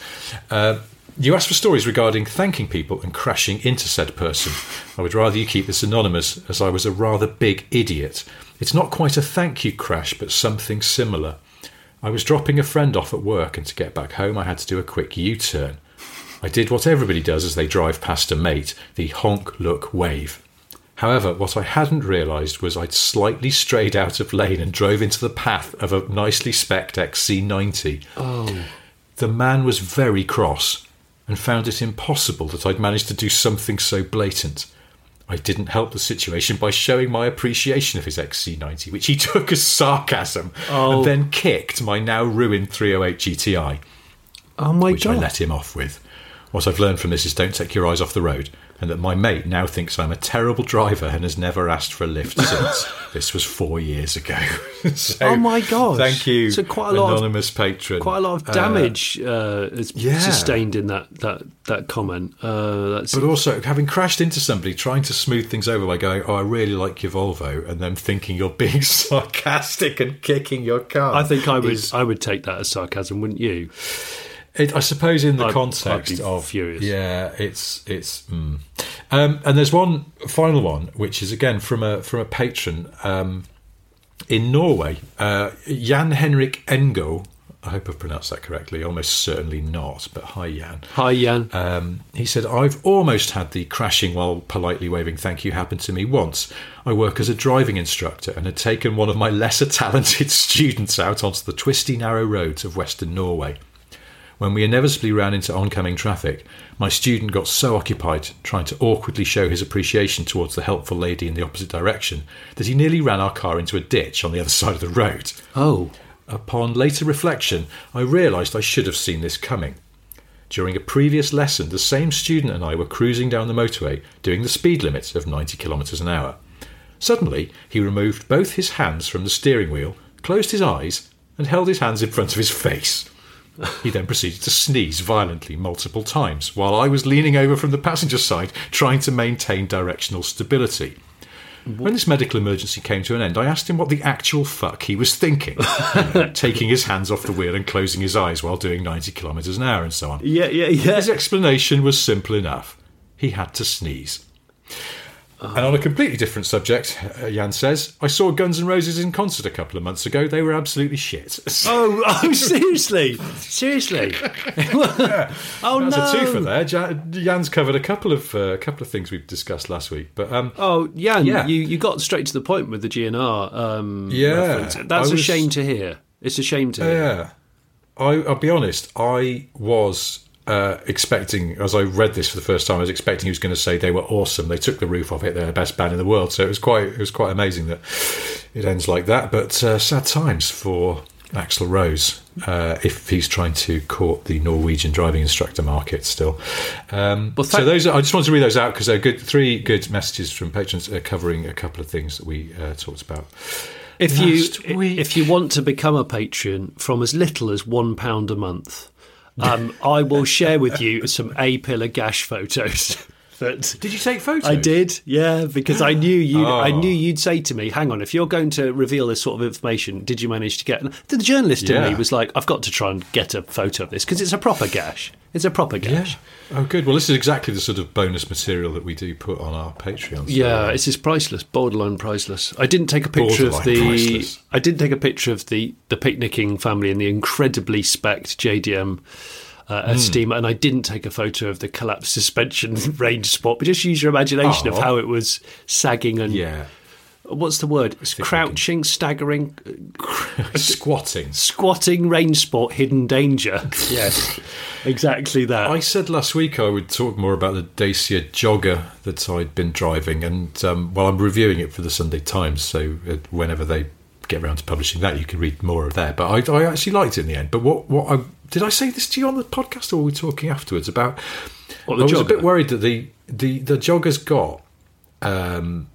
Speaker 1: Uh, you asked for stories regarding thanking people and crashing into said person. I would rather you keep this anonymous, as I was a rather big idiot. It's not quite a thank you crash, but something similar. I was dropping a friend off at work, and to get back home, I had to do a quick U turn. I did what everybody does as they drive past a mate the honk, look, wave. However, what I hadn't realised was I'd slightly strayed out of lane and drove into the path of a nicely specced XC90.
Speaker 2: oh,
Speaker 1: The man was very cross and found it impossible that I'd managed to do something so blatant. I didn't help the situation by showing my appreciation of his XC90, which he took as sarcasm,
Speaker 2: Oh.
Speaker 1: and then kicked my now ruined 308 GTI,
Speaker 2: oh my
Speaker 1: which I let him off with. What I've learned from this is don't take your eyes off the road, and that my mate now thinks I'm a terrible driver and has never asked for a lift since. this was four years ago. So,
Speaker 2: Oh my god!
Speaker 1: Thank you,
Speaker 2: So quite a lot of-
Speaker 1: anonymous patron.
Speaker 2: Quite a lot of
Speaker 1: Uh,
Speaker 2: damage uh, is
Speaker 1: yeah.
Speaker 2: sustained in that that that comment. Uh, that's
Speaker 1: But also, having crashed into somebody, trying to smooth things over by going, "Oh, I really like your Volvo," and then thinking you're being sarcastic and kicking your car.
Speaker 2: I think I would
Speaker 1: is-
Speaker 2: I would take that as sarcasm, wouldn't you?
Speaker 1: It, I suppose in the
Speaker 2: I'd-
Speaker 1: context
Speaker 2: I'd be
Speaker 1: of
Speaker 2: furious.
Speaker 1: yeah, it's it's. Mm. Um, and there's one final one, which is again from a from a patron um, in Norway, uh, Jan Henrik Engo. I hope I've pronounced that correctly. Almost certainly not, but hi Jan.
Speaker 2: Hi, Jan.
Speaker 1: Um, he said, I've almost had the crashing while politely waving thank you happen to me once. I work as a driving instructor and had taken one of my lesser talented students out onto the twisty, narrow roads of Western Norway. When we inevitably ran into oncoming traffic, my student got so occupied trying to awkwardly show his appreciation towards the helpful lady in the opposite direction that he nearly ran our car into a ditch on the other side of the road.
Speaker 2: oh,
Speaker 1: Upon later reflection, I realised I should have seen this coming. During a previous lesson, the same student and I were cruising down the motorway doing the speed limit of 90 kilometres an hour. Suddenly, he removed both his hands from the steering wheel, closed his eyes, and held his hands in front of his face. He then proceeded to sneeze violently multiple times while I was leaning over from the passenger side trying to maintain directional stability. When this medical emergency came to an end, I asked him what the actual fuck he was thinking, you know, taking his hands off the wheel and closing his eyes while doing 90 kilometres an hour and so on.
Speaker 2: Yeah, yeah, yeah.
Speaker 1: His explanation was simple enough. He had to sneeze. And on a completely different subject, uh, Jan says, I saw Guns N' Roses in concert a couple of months ago. They were absolutely shit.
Speaker 2: Oh, oh, seriously, seriously. oh
Speaker 1: That's
Speaker 2: no.
Speaker 1: a twofer there. Jan, Jan's covered a couple of uh, couple of things we've discussed last week, but um,
Speaker 2: Oh, Jan,
Speaker 1: Yeah.
Speaker 2: you, you got straight to the point with the GNR. Um,
Speaker 1: Yeah,
Speaker 2: reference. that's
Speaker 1: I
Speaker 2: a
Speaker 1: was-
Speaker 2: shame to hear. It's a shame to hear.
Speaker 1: yeah, I, I'll be honest. I was uh, expecting, as I read this for the first time, I was expecting he was going to say they were awesome. They took the roof off it. They're the best band in the world. So it was quite it was quite amazing that it ends like that. But uh, sad times for Axl Rose uh, if he's trying to court the Norwegian driving instructor market still. Um,
Speaker 2: Well,
Speaker 1: so those are, I just wanted to read those out because they're good. Three good messages from patrons uh, covering a couple of things that we uh, talked about.
Speaker 2: If
Speaker 1: Last
Speaker 2: you
Speaker 1: week.
Speaker 2: if you want to become a patron from as little as one pound a month, um, I will share with you some A pillar gash photos. That
Speaker 1: Did you take photos?
Speaker 2: I did, yeah, because I knew you. would I
Speaker 1: Oh.
Speaker 2: knew you'd say to me, "Hang on, if you're going to reveal this sort of information, did you manage to get?" And the journalist in me was like, "I've got to try and get a photo of this because it's a proper gash. It's a proper gash."
Speaker 1: Oh, good. Well, this is exactly the sort of bonus material that we do put on our Patreon. So,
Speaker 2: Yeah, it's just priceless, borderline priceless. I didn't take a picture of
Speaker 1: Borderline
Speaker 2: the.
Speaker 1: priceless.
Speaker 2: I didn't take a picture of the the picnicking family in the incredibly specced JDM uh,
Speaker 1: Hmm.
Speaker 2: Estima, and I didn't take a photo of the collapsed suspension range spot. But just use your imagination of
Speaker 1: Oh.
Speaker 2: how it was sagging and
Speaker 1: yeah.
Speaker 2: what's the word? Crouching, staggering,
Speaker 1: Squatting.
Speaker 2: squatting, range spot, hidden danger. Yes, exactly that.
Speaker 1: I said last week I would talk more about the Dacia jogger that I'd been driving, and um, well, I'm reviewing it for the Sunday Times, so uh, whenever they get around to publishing that, you can read more of there. But I, I actually liked it in the end. But what, what I did I say this to you on the podcast, or were we talking afterwards about?
Speaker 2: The
Speaker 1: I was a bit worried that the the the jogger's got um,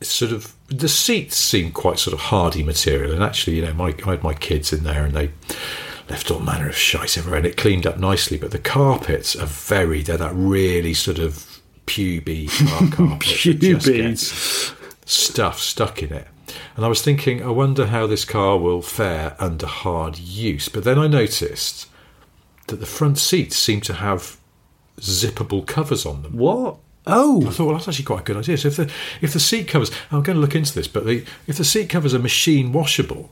Speaker 1: sort of the seats seem quite sort of hardy material, and actually, you know, my I had my kids in there, and they left all manner of shite everywhere, and it cleaned up nicely. But the carpets are very they're that really sort of puby car carpet
Speaker 2: Puby.
Speaker 1: stuff stuck in it. And I was thinking, I wonder how this car will fare under hard use. But then I noticed that the front seats seem to have zippable covers on them.
Speaker 2: what? Oh,
Speaker 1: I thought, well, that's actually quite a good idea. So if the if the seat covers, I'm going to look into this, but the, if the seat covers are machine washable,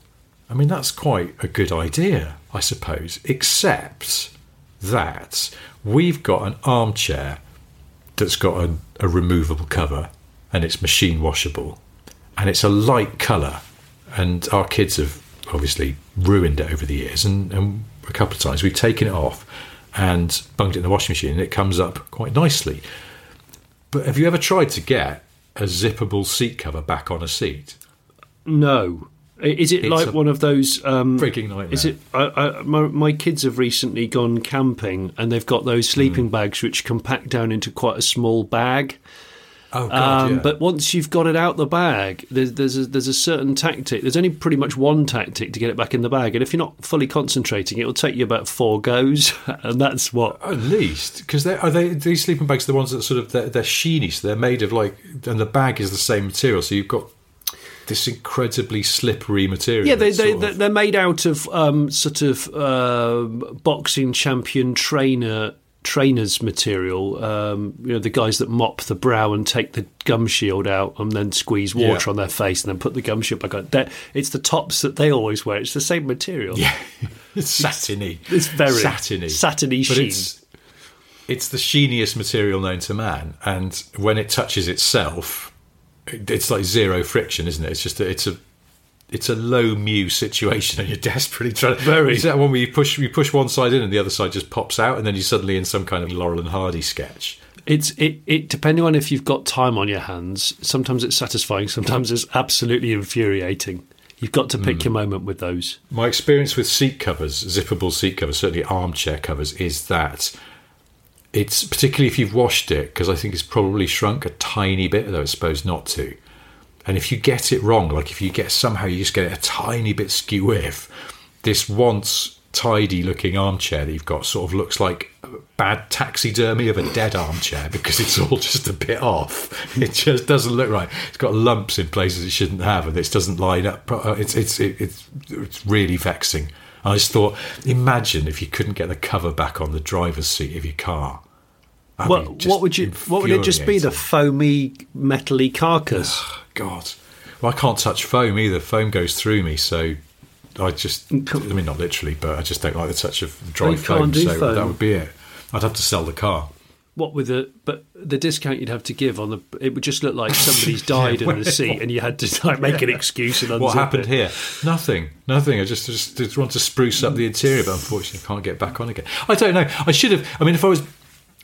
Speaker 1: I mean that's quite a good idea, I suppose. Except that we've got an armchair that's got a, a removable cover, and it's machine washable, and it's a light colour, and our kids have obviously ruined it over the years, and, and a couple of times we've taken it off and bunged it in the washing machine, and it comes up quite nicely. But have you ever tried to get a zippable seat cover back on a seat?
Speaker 2: No. Is it
Speaker 1: It's
Speaker 2: like one of those? Um,
Speaker 1: freaking nightmare.
Speaker 2: Is it? I, I, my, my kids have recently gone camping, and they've got those sleeping
Speaker 1: Hmm.
Speaker 2: bags which compact down into quite a small bag.
Speaker 1: Oh god,
Speaker 2: Um,
Speaker 1: yeah.
Speaker 2: But once you've got it out the bag, there's there's a, there's a certain tactic. There's only pretty much one tactic to get it back in the bag, and if you're not fully concentrating, it will take you about four goes, and that's what.
Speaker 1: at least because they are they these sleeping bags are the ones that sort of they're, they're sheeny, so they're made of like, and the bag is the same material, so you've got this incredibly slippery material.
Speaker 2: Yeah, they, they,
Speaker 1: of-
Speaker 2: they're made out of um, sort of um boxing champion trainer trainers material. Um, you know, the guys that mop the brow and take the gum shield out and then squeeze water
Speaker 1: Yeah.
Speaker 2: on their face and then put the gum shield back on. That- It's the tops that they always wear. It's the same material.
Speaker 1: yeah, it's satiny.
Speaker 2: It's very
Speaker 1: satiny,
Speaker 2: satiny
Speaker 1: But
Speaker 2: sheen.
Speaker 1: It's, it's the sheeniest material known to man, and when it touches itself, it- it's like zero friction, isn't it? It's just a, it's a it's a low mu situation, and you're desperately trying.
Speaker 2: To very.
Speaker 1: Is that one where you push you push one side in and the other side just pops out, and then you're suddenly in some kind of Laurel and Hardy sketch?
Speaker 2: It's it, it depending on if you've got time on your hands. Sometimes it's satisfying. Sometimes it's absolutely infuriating. You've got to pick
Speaker 1: Hmm.
Speaker 2: your moment with those.
Speaker 1: My experience with seat covers, zippable seat covers, certainly armchair covers, is that it's particularly if you've washed it, because I think it's probably shrunk a tiny bit, though it's supposed not to. And if you get it wrong, like if you get somehow you just get it a tiny bit skew with, this once tidy looking armchair that you've got sort of looks like bad taxidermy of a dead armchair because it's all just a bit off. It just doesn't look right. It's got lumps in places it shouldn't have, and it doesn't line up. uh, It's it's it's it's really vexing. I just thought, imagine if you couldn't get the cover back on the driver's seat of your car.
Speaker 2: What,
Speaker 1: just
Speaker 2: what would you? What would it just be? The foamy, metally carcass.
Speaker 1: God. Well, I can't touch foam either. Foam goes through me, so I just, mm, I mean, not literally, but I just don't like the touch of dry foam, so
Speaker 2: foam.
Speaker 1: that would be it. I'd have to sell the car.
Speaker 2: What with the? But the discount you'd have to give on the, it would just look like somebody's died in the seat, and you had to like make an excuse and
Speaker 1: What happened
Speaker 2: it.
Speaker 1: here? Nothing. Nothing. I just, just, just want to spruce up the interior, but unfortunately, I can't get back on again. I don't know. I should have. I mean, if I was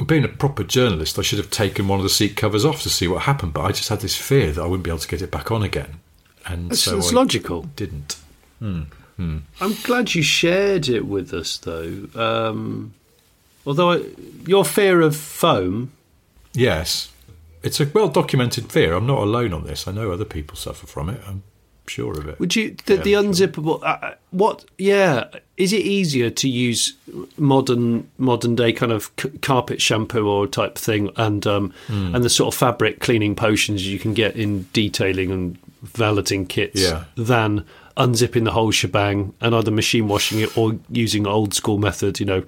Speaker 1: being a proper journalist, I should have taken one of the seat covers off to see what happened. But I just had this fear that I wouldn't be able to get it back on again, and
Speaker 2: It's,
Speaker 1: so
Speaker 2: it's
Speaker 1: I
Speaker 2: logical.
Speaker 1: didn't.
Speaker 2: I'm glad you shared it with us, though. Um, although I, your fear of foam,
Speaker 1: Yes, it's a well documented fear. I'm not alone on this. I know other people suffer from it. I'm sure of it.
Speaker 2: would you the,
Speaker 1: Yeah,
Speaker 2: the
Speaker 1: sure.
Speaker 2: unzippable? Uh, what? Yeah, is it easier to use modern modern day kind of c- carpet shampoo or type thing, and um,
Speaker 1: Hmm.
Speaker 2: and the sort of fabric cleaning potions you can get in detailing and valeting kits
Speaker 1: Yeah.
Speaker 2: than unzipping the whole shebang and either machine washing it or using old school method, you know.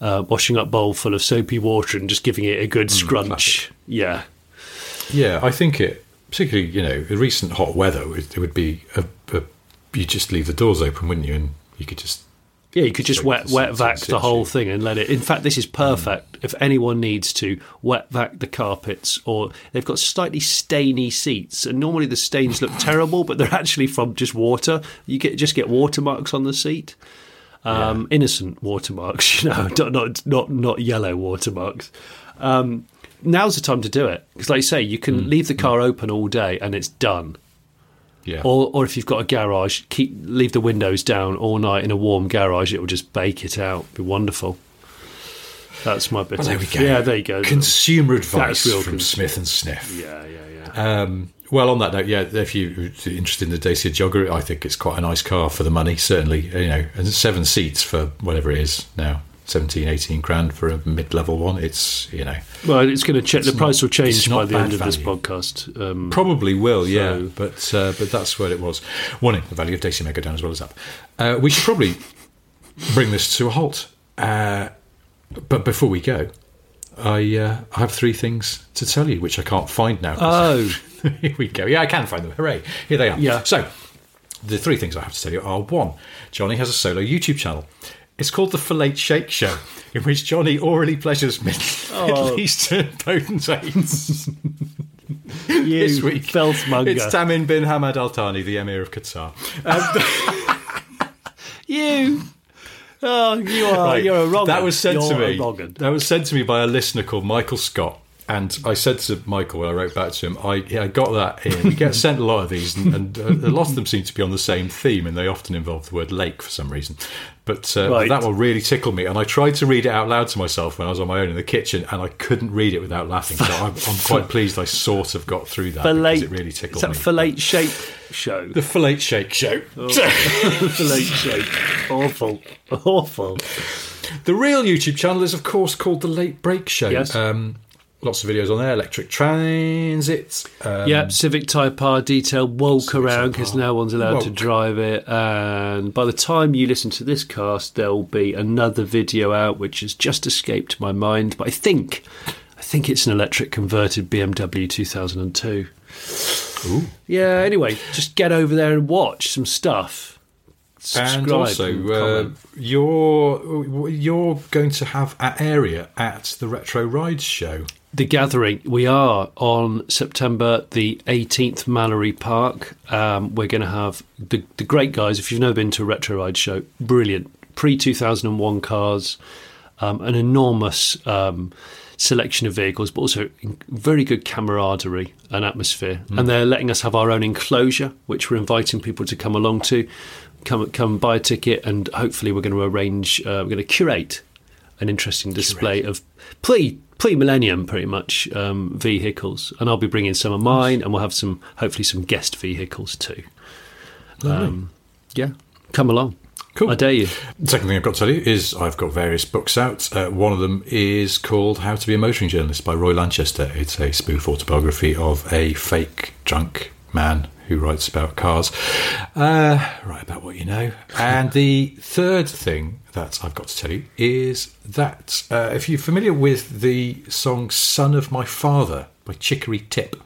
Speaker 2: Uh, washing up bowl full of soapy water and just giving it a good scrunch.
Speaker 1: Hmm, classic.
Speaker 2: Yeah,
Speaker 1: Yeah, I think it, particularly you know, the recent hot weather, it would be a, a you just leave the doors open, wouldn't you? And you could just
Speaker 2: Yeah, you could just wet wet vac the whole thing and let it. In fact, this is perfect if anyone needs to wet vac the carpets or they've got slightly stainy seats. And normally the stains look terrible, but they're actually from just water. You get just get watermarks on the seat, um, innocent watermarks. You know, not not not, not yellow watermarks. Um, now's the time to do it because, like you say, you can leave the car open all day and it's done.
Speaker 1: yeah.
Speaker 2: Or, or if you've got a garage, keep leave the windows down all night in a warm garage. It will just bake it out. Be wonderful. That's my bit.
Speaker 1: Well, there we go.
Speaker 2: Yeah, there you go.
Speaker 1: Consumer advice from
Speaker 2: cons-
Speaker 1: Smith and Sniff.
Speaker 2: yeah, yeah, yeah.
Speaker 1: Um, well, on that note, yeah, if you're interested in the Dacia Jogger, I think it's quite a nice car for the money, certainly. You know, and seven seats for whatever it is now, 17, 18 grand for a mid-level one. It's you know
Speaker 2: Well, it's going to check. The price
Speaker 1: not-
Speaker 2: will change by the end of this podcast. Um,
Speaker 1: Probably will, yeah. But uh, but that's what it was. Warning: the value of Dacia may go down as well as up. Uh, we should probably bring this to a halt. Uh, but before we go, I uh, I have three things to tell you, which I can't find now.
Speaker 2: oh,
Speaker 1: Here we go. Yeah, I can find them. Hooray! Here they are.
Speaker 2: Yeah.
Speaker 1: So the three things I have to tell you are: one, Johnny has a solo YouTube channel. It's called the Fillet Shake Show, in which Johnny orally pleasures Mid-
Speaker 2: Oh.
Speaker 1: Middle Eastern potentates.
Speaker 2: you
Speaker 1: this week. It's Tamim bin Hamad Al Thani, the Emir of Qatar.
Speaker 2: Um, you. Oh, you are.
Speaker 1: Right.
Speaker 2: You're a wrong.
Speaker 1: That was sent to
Speaker 2: You're a
Speaker 1: me. That was sent to me by a listener called Michael Scott. And I said to Michael when I wrote back to him, I, yeah, I got that in. We get sent a lot of these, and, and uh, a lot of them seem to be on the same theme, and they often involve the word lake for some reason. But uh,
Speaker 2: Right.
Speaker 1: that one really tickled me, and I tried to read it out loud to myself when I was on my own in the kitchen, and I couldn't read it without laughing. So I'm, I'm quite pleased I sort of got through that
Speaker 2: Fillet.
Speaker 1: because it really
Speaker 2: Is
Speaker 1: tickled
Speaker 2: that
Speaker 1: me.
Speaker 2: fillet shape show?
Speaker 1: The Fillet Shake Show.
Speaker 2: fillet shape. Awful. Awful.
Speaker 1: The real YouTube channel is, of course, called The Late Brake Show.
Speaker 2: Yes.
Speaker 1: Um, lots of videos on there. Electric Transit. Um,
Speaker 2: Yep, Civic Type R detail woke
Speaker 1: Civic
Speaker 2: around because no one's allowed to drive it. And by the time you listen to this cast, there'll be another video out which has just escaped my mind. But I think, I think it's an electric converted BMW 2002.
Speaker 1: Ooh.
Speaker 2: Yeah. Anyway, just get over there and watch some stuff.
Speaker 1: And
Speaker 2: Subscribe
Speaker 1: also,
Speaker 2: and
Speaker 1: uh, you're you're going to have an area at the Retro Rides show.
Speaker 2: The Gathering. We are on September the 18th, Mallory Park. Um, we're going to have the, the great guys. If you've never been to a retro ride show, brilliant. Pre 2001 cars, um, an enormous um, selection of vehicles, but also very good camaraderie and atmosphere. And they're letting us have our own enclosure, which we're inviting people to come along to. Come, come buy a ticket, and hopefully, we're going to arrange, uh, we're going to curate an interesting display of pre pre-millennium, pretty much um, vehicles, and I'll be bringing some of mine, and we'll have some, hopefully, some guest vehicles too. Um, yeah, come along.
Speaker 1: Cool.
Speaker 2: I dare you.
Speaker 1: Second thing I've got to tell you is I've got various books out. Uh, one of them is called How to Be a Motoring Journalist by Roy Lanchester. It's a spoof autobiography of a fake drunk man who writes about cars. Uh, write about what you know. And the third thing that I've got to tell you is that uh, if you're familiar with the song Son of My Father by Chicory Tip,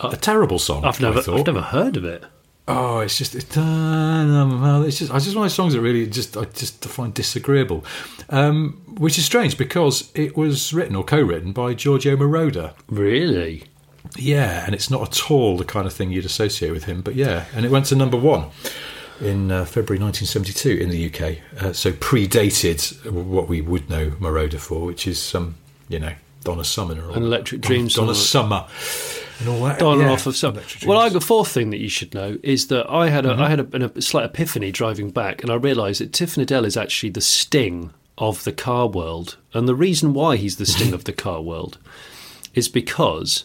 Speaker 1: a terrible song.
Speaker 2: I've never,
Speaker 1: thought.
Speaker 2: I've never heard of it.
Speaker 1: Oh, it's just it's, uh, it's just I just one of those songs that really just I just find disagreeable, um, which is strange because it was written or co-written by Giorgio Moroder.
Speaker 2: Really?
Speaker 1: Yeah, and it's not at all the kind of thing you'd associate with him. But yeah, and it went to number one in uh, February 1972 in the UK. Uh, so predated what we would know Moroder for, which is um, you know Donna Summer or
Speaker 2: An Electric Dreams
Speaker 1: Donna. Summer, and all that. Yeah.
Speaker 2: off of some. Well, I, the fourth thing that you should know is that I had a,
Speaker 1: Mm-hmm.
Speaker 2: I had a, a slight epiphany driving back, and I realised that Tiff Needell is actually the sting of the car world, and the reason why he's the sting of the car world is because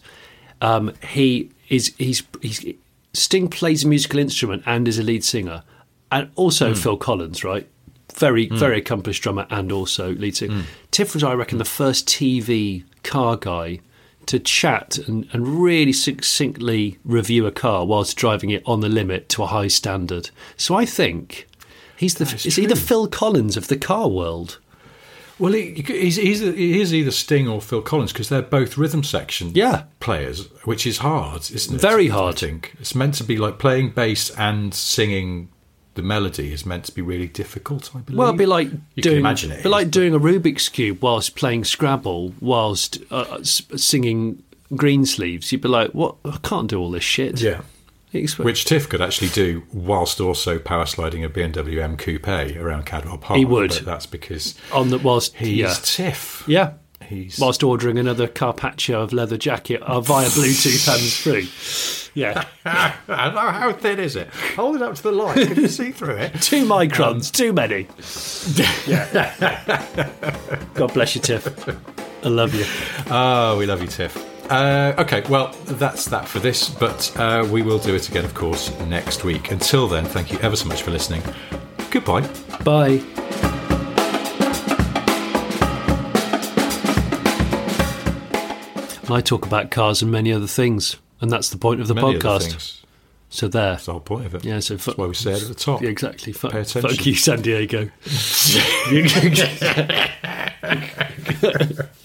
Speaker 2: um, he is he's he's Sting plays a musical instrument and is a lead singer, and also
Speaker 1: Hmm.
Speaker 2: Phil Collins, right? Very very accomplished drummer and also lead singer.
Speaker 1: Hmm.
Speaker 2: Tiff was, I reckon, the first TV car guy to chat and, and really succinctly review a car whilst driving it on the limit to a high standard. So I think he's the
Speaker 1: is
Speaker 2: is he the. Phil Collins of the car world?
Speaker 1: Well, he, he's, he's, he is either Sting or Phil Collins because they're both rhythm section
Speaker 2: Yeah.
Speaker 1: players, which is hard, isn't it?
Speaker 2: Very hard.
Speaker 1: I think it's meant to be like playing bass and singing the melody is meant to be really difficult. I believe.
Speaker 2: Well, it'd be like
Speaker 1: you
Speaker 2: doing,
Speaker 1: can imagine it.
Speaker 2: be like doing a Rubik's cube whilst playing Scrabble, whilst uh, singing Greensleeves. You'd be like, "What? I can't do all this shit."
Speaker 1: yeah. Which Tiff could actually do whilst also power sliding a BMW M Coupe around Cadwell Park.
Speaker 2: He would.
Speaker 1: That's because
Speaker 2: on the whilst
Speaker 1: he's
Speaker 2: yeah
Speaker 1: Tiff.
Speaker 2: yeah.
Speaker 1: He's
Speaker 2: Whilst ordering another Carpaccio of leather jacket uh, via Bluetooth hands free. Yeah,
Speaker 1: how, how thin is it? Hold it up to the light. Can you see through it?
Speaker 2: two microns, too many. yeah. God bless you, Tiff. I love you.
Speaker 1: Oh, we love you, Tiff. Uh, okay, well, that's that for this, but uh, we will do it again, of course, next week. Until then, thank you ever so much for listening. Goodbye.
Speaker 2: Bye. I talk about cars and many other things, and that's the point of the
Speaker 1: Mani
Speaker 2: podcast. So there.
Speaker 1: That's the whole point of it.
Speaker 2: Yeah, so fu-
Speaker 1: That's why we say it at the top.
Speaker 2: Yeah, exactly. Fuck,
Speaker 1: Pay attention.
Speaker 2: fuck you, San Diego.